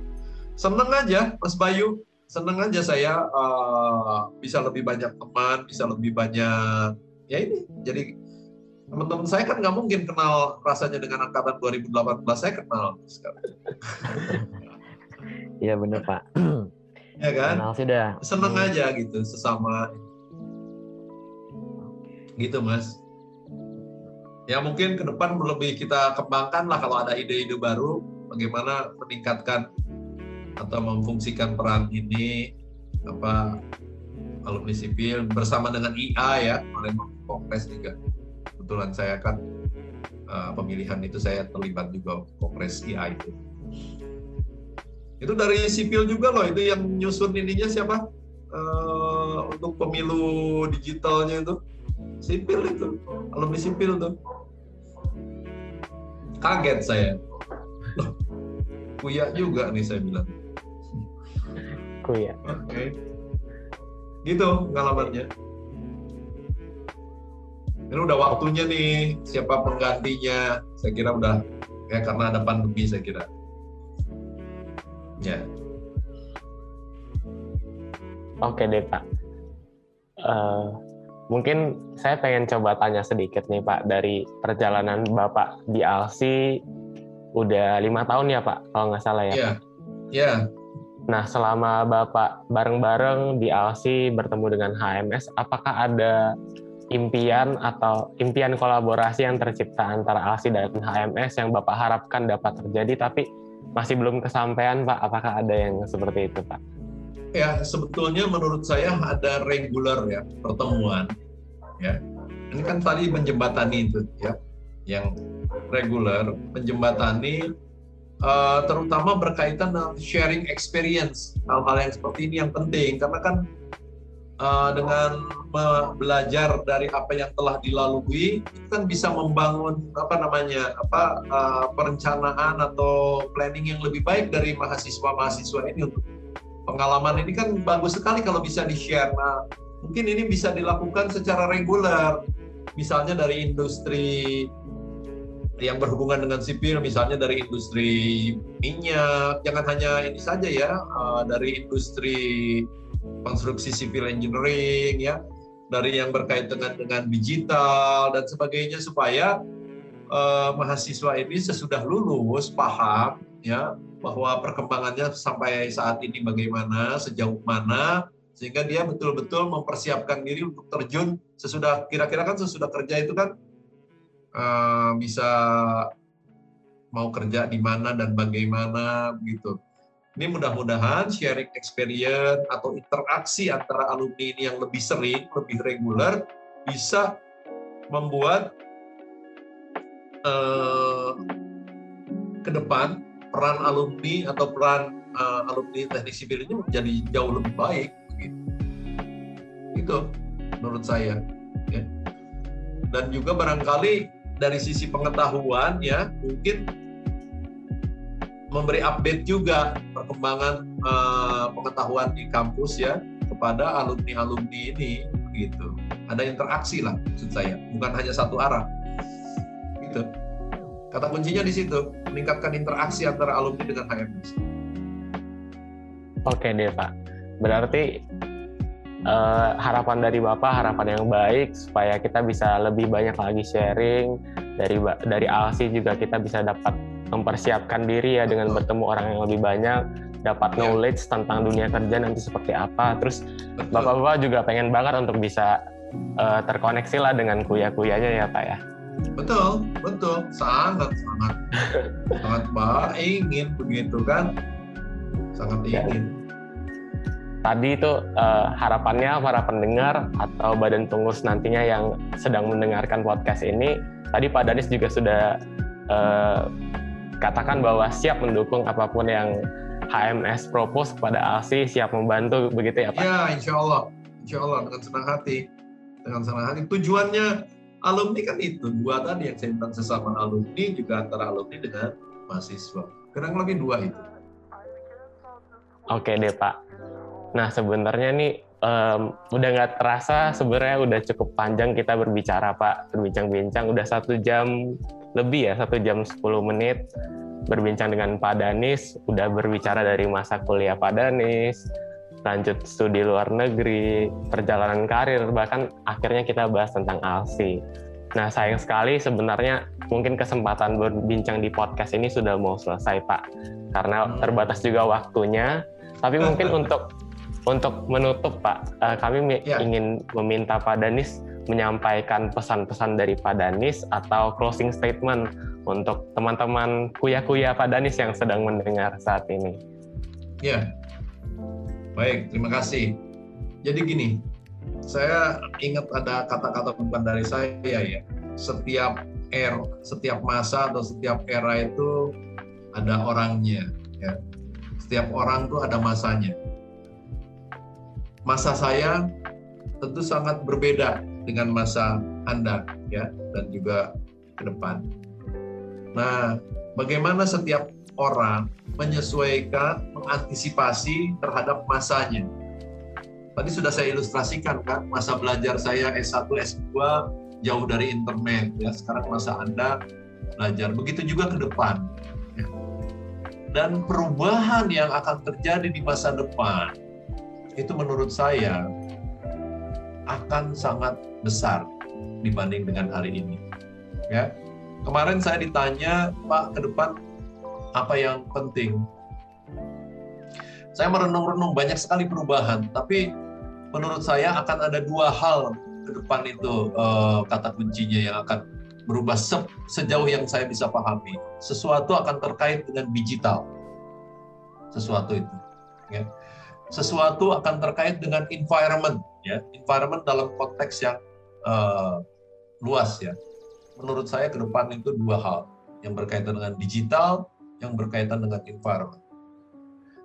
seneng aja Mas Bayu. Seneng aja saya uh, bisa lebih banyak teman bisa lebih banyak ya ini jadi teman-teman saya kan nggak mungkin kenal rasanya dengan angkatan 2018 saya kenal sekarang. Iya benar pak. Ya kan? Kenal sudah seneng hmm. aja gitu sesama. Gitu mas. Ya mungkin ke depan lebih kita kembangkan lah kalau ada ide-ide baru bagaimana meningkatkan atau memfungsikan peran ini apa alumni sipil bersama dengan IA ya oleh kongres juga. Kebetulan saya kan uh, pemilihan itu saya terlibat juga kongres IA itu. Itu dari sipil juga loh itu yang nyusun ininya siapa? Uh, untuk pemilu digitalnya itu. Sipil itu alumni sipil tuh. Kaget saya. Loh kuya juga nih saya bilang aku ya. Oke. Okay. Gitu pengalamannya. Ini udah waktunya nih siapa penggantinya. Saya kira udah ya karena ada pandemi saya kira. Ya. Oke deh Pak. Uh, mungkin saya pengen coba tanya sedikit nih Pak dari perjalanan Bapak di Alsi udah lima tahun ya Pak kalau nggak salah ya. Iya. Iya. Nah, selama Bapak bareng-bareng di ALSI bertemu dengan HMS, apakah ada impian atau impian kolaborasi yang tercipta antara ALSI dan HMS yang Bapak harapkan dapat terjadi tapi masih belum kesampaian, Pak? Apakah ada yang seperti itu, Pak? Ya, sebetulnya menurut saya ada regular ya pertemuan. Ya, ini kan tadi menjembatani itu, ya. yang reguler menjembatani uh, terutama berkaitan dengan sharing experience hal-hal yang seperti ini yang penting karena kan uh, dengan belajar dari apa yang telah dilalui itu kan bisa membangun apa namanya apa uh, perencanaan atau planning yang lebih baik dari mahasiswa-mahasiswa ini untuk pengalaman ini kan bagus sekali kalau bisa di-share. Nah, mungkin ini bisa dilakukan secara reguler. Misalnya dari industri yang berhubungan dengan sipil, misalnya dari industri minyak, jangan hanya ini saja ya, uh, dari industri konstruksi civil engineering ya, dari yang berkaitan dengan dengan digital dan sebagainya supaya uh, mahasiswa ini sesudah lulus paham ya bahwa perkembangannya sampai saat ini bagaimana, sejauh mana, sehingga dia betul-betul mempersiapkan diri untuk terjun sesudah kira-kira kan sesudah kerja itu kan uh, bisa mau kerja di mana dan bagaimana gitu. Ini mudah-mudahan sharing experience atau interaksi antara alumni ini yang lebih sering, lebih reguler bisa membuat uh, ke depan peran alumni atau peran uh, alumni teknik sipil ini menjadi jauh lebih baik begitu. Itu menurut saya ya. Dan juga barangkali dari sisi pengetahuan ya mungkin memberi update juga perkembangan uh, pengetahuan di kampus ya kepada alumni-alumni ini gitu. Ada interaksi lah maksud saya, bukan hanya satu arah. Gitu. Kata kuncinya di situ, meningkatkan interaksi antara alumni dengan HMS. Oke deh Pak. Berarti uh, harapan dari Bapak harapan yang baik supaya kita bisa lebih banyak lagi sharing. Dari dari ALSI juga kita bisa dapat mempersiapkan diri ya dengan bertemu orang yang lebih banyak dapat ya. knowledge tentang dunia kerja nanti seperti apa. Terus bapak-bapak juga pengen banget untuk bisa uh, terkoneksi lah dengan kuliah-kuliahnya ya pak ya. Betul, betul, sangat sangat. Sangat baik ingin begitu kan, sangat ya. Tadi itu uh, harapannya para pendengar atau badan pengurus nantinya yang sedang mendengarkan podcast ini, tadi Pak Danis juga sudah uh, katakan bahwa siap mendukung apa pun yang HMS propose kepada ALSI, siap membantu begitu ya Pak? Ya, insya Allah, insya Allah dengan senang hati, dengan senang hati. Tujuannya alumni kan itu. Dua tadi yang saya bilang sesama alumni juga antara alumni dengan mahasiswa. Kurang lebih dua itu. Oke deh pak nah sebenarnya nih um, udah nggak terasa sebenarnya udah cukup panjang kita berbicara pak berbincang-bincang udah satu jam lebih ya satu jam 10 menit berbincang dengan Pak Danis udah berbicara dari masa kuliah Pak Danis lanjut studi luar negeri, perjalanan karir, bahkan akhirnya kita bahas tentang ALSI. Nah, sayang sekali sebenarnya mungkin kesempatan berbincang di podcast ini sudah mau selesai, Pak. Karena terbatas juga waktunya. Tapi mungkin untuk untuk menutup, Pak, eh, kami ya. ingin meminta Pak Danis menyampaikan pesan-pesan dari Pak Danis atau closing statement untuk teman-teman kuya-kuya Pak Danis yang sedang mendengar saat ini. Ya, Baik, terima kasih. Jadi gini, saya ingat ada kata-kata bukan dari saya ya. Setiap era, setiap masa atau setiap era itu ada orangnya. Ya. Setiap orang tuh ada masanya. Masa saya tentu sangat berbeda dengan masa Anda ya dan juga ke depan. Nah, bagaimana setiap orang menyesuaikan, mengantisipasi terhadap masanya. Tadi sudah saya ilustrasikan kan, masa belajar saya S1, S2 jauh dari internet ya. Sekarang masa Anda belajar. Begitu juga ke depan. Ya. Dan perubahan yang akan terjadi di masa depan itu menurut saya akan sangat besar dibanding dengan hari ini. Ya. Kemarin saya ditanya, Pak, ke depan apa yang penting. Saya merenung-renung banyak sekali perubahan, tapi menurut saya akan ada dua hal ke depan itu uh, kata kuncinya yang akan berubah se sejauh yang saya bisa pahami. Sesuatu akan terkait dengan digital. Sesuatu itu. Ya. Sesuatu akan terkait dengan environment. Ya. Environment dalam konteks yang uh, luas ya menurut saya ke depan itu dua hal yang berkaitan dengan digital, yang berkaitan dengan environment.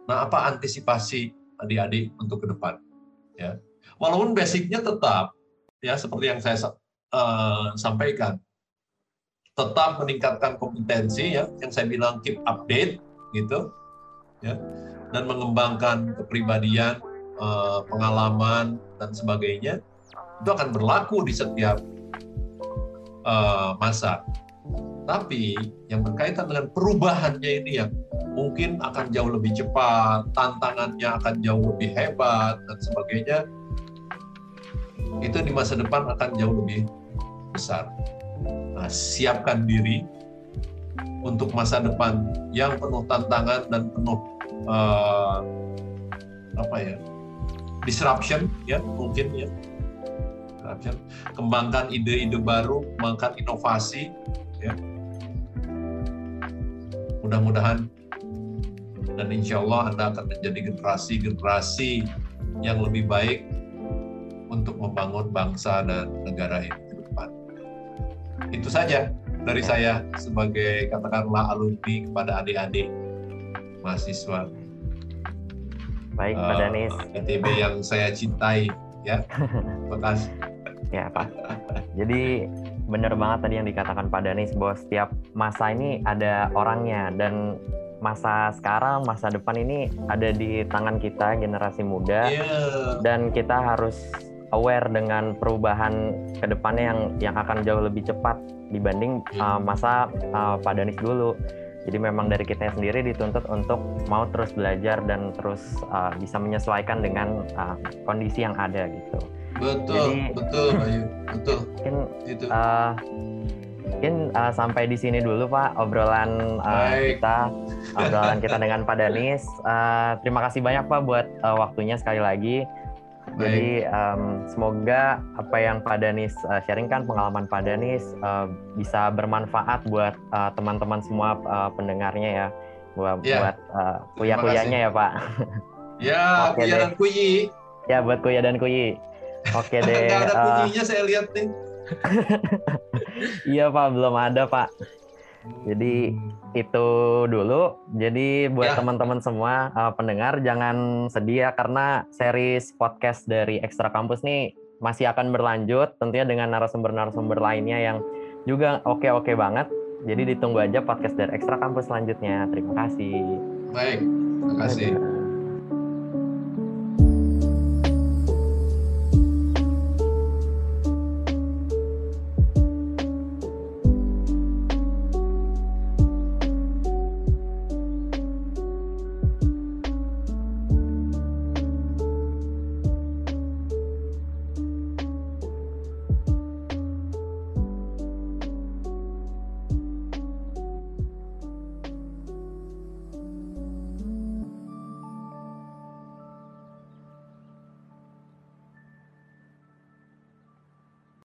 Nah, apa antisipasi adik-adik untuk ke depan? Ya, walaupun basicnya tetap ya seperti yang saya uh, sampaikan, tetap meningkatkan kompetensi ya, yang saya bilang keep update gitu, ya, dan mengembangkan kepribadian, uh, pengalaman dan sebagainya itu akan berlaku di setiap uh, masa. Tapi yang berkaitan dengan perubahannya ini yang mungkin akan jauh lebih cepat, tantangannya akan jauh lebih hebat dan sebagainya, itu di masa depan akan jauh lebih besar. Nah, siapkan diri untuk masa depan yang penuh tantangan dan penuh uh, apa ya disruption ya mungkin ya. Disruption. Kembangkan ide-ide baru kembangkan inovasi ya. Mudah-mudahan dan insya Allah Anda akan menjadi generasi-generasi yang lebih baik untuk membangun bangsa dan negara ini ke depan. Itu saja dari saya sebagai katakanlah alumni kepada adik-adik mahasiswa. Baik, Pak Danis. Uh, ITB yang saya cintai, ya. Terima kasih. Ya Pak. Jadi benar banget tadi yang dikatakan Pak Danis bahwa setiap masa ini ada orangnya dan masa sekarang, masa depan ini ada di tangan kita generasi muda yeah. dan kita harus aware dengan perubahan ke depannya yang yang akan jauh lebih cepat dibanding uh, masa uh, Pak Danis dulu. Jadi memang dari kita sendiri dituntut untuk mau terus belajar dan terus uh, bisa menyesuaikan dengan uh, kondisi yang ada gitu. Betul, Jadi, betul, Bayu, betul. Mungkin itu. Uh, mungkin uh, sampai di sini dulu Pak obrolan uh, kita, obrolan kita dengan Pak Danis. Uh, terima kasih banyak Pak buat uh, waktunya sekali lagi. Baik. Jadi um, semoga apa yang Pak Danis uh, sharingkan pengalaman Pak Danis uh, bisa bermanfaat buat teman-teman uh, semua uh, pendengarnya ya, buat ya. buat uh, kuya-kuyanya ya Pak. Ya, kuya dan kuyi. Ya buat kuya dan kuyi. Oke deh. Gak ada uh, saya lihat nih. iya Pak, belum ada Pak. Jadi itu dulu. Jadi buat ya. teman-teman semua uh, pendengar jangan sedih ya karena series podcast dari Ekstra Kampus nih masih akan berlanjut tentunya dengan narasumber-narasumber lainnya yang juga oke-oke banget. Jadi ditunggu aja podcast dari Ekstra Kampus selanjutnya. Terima kasih. Baik, terima kasih.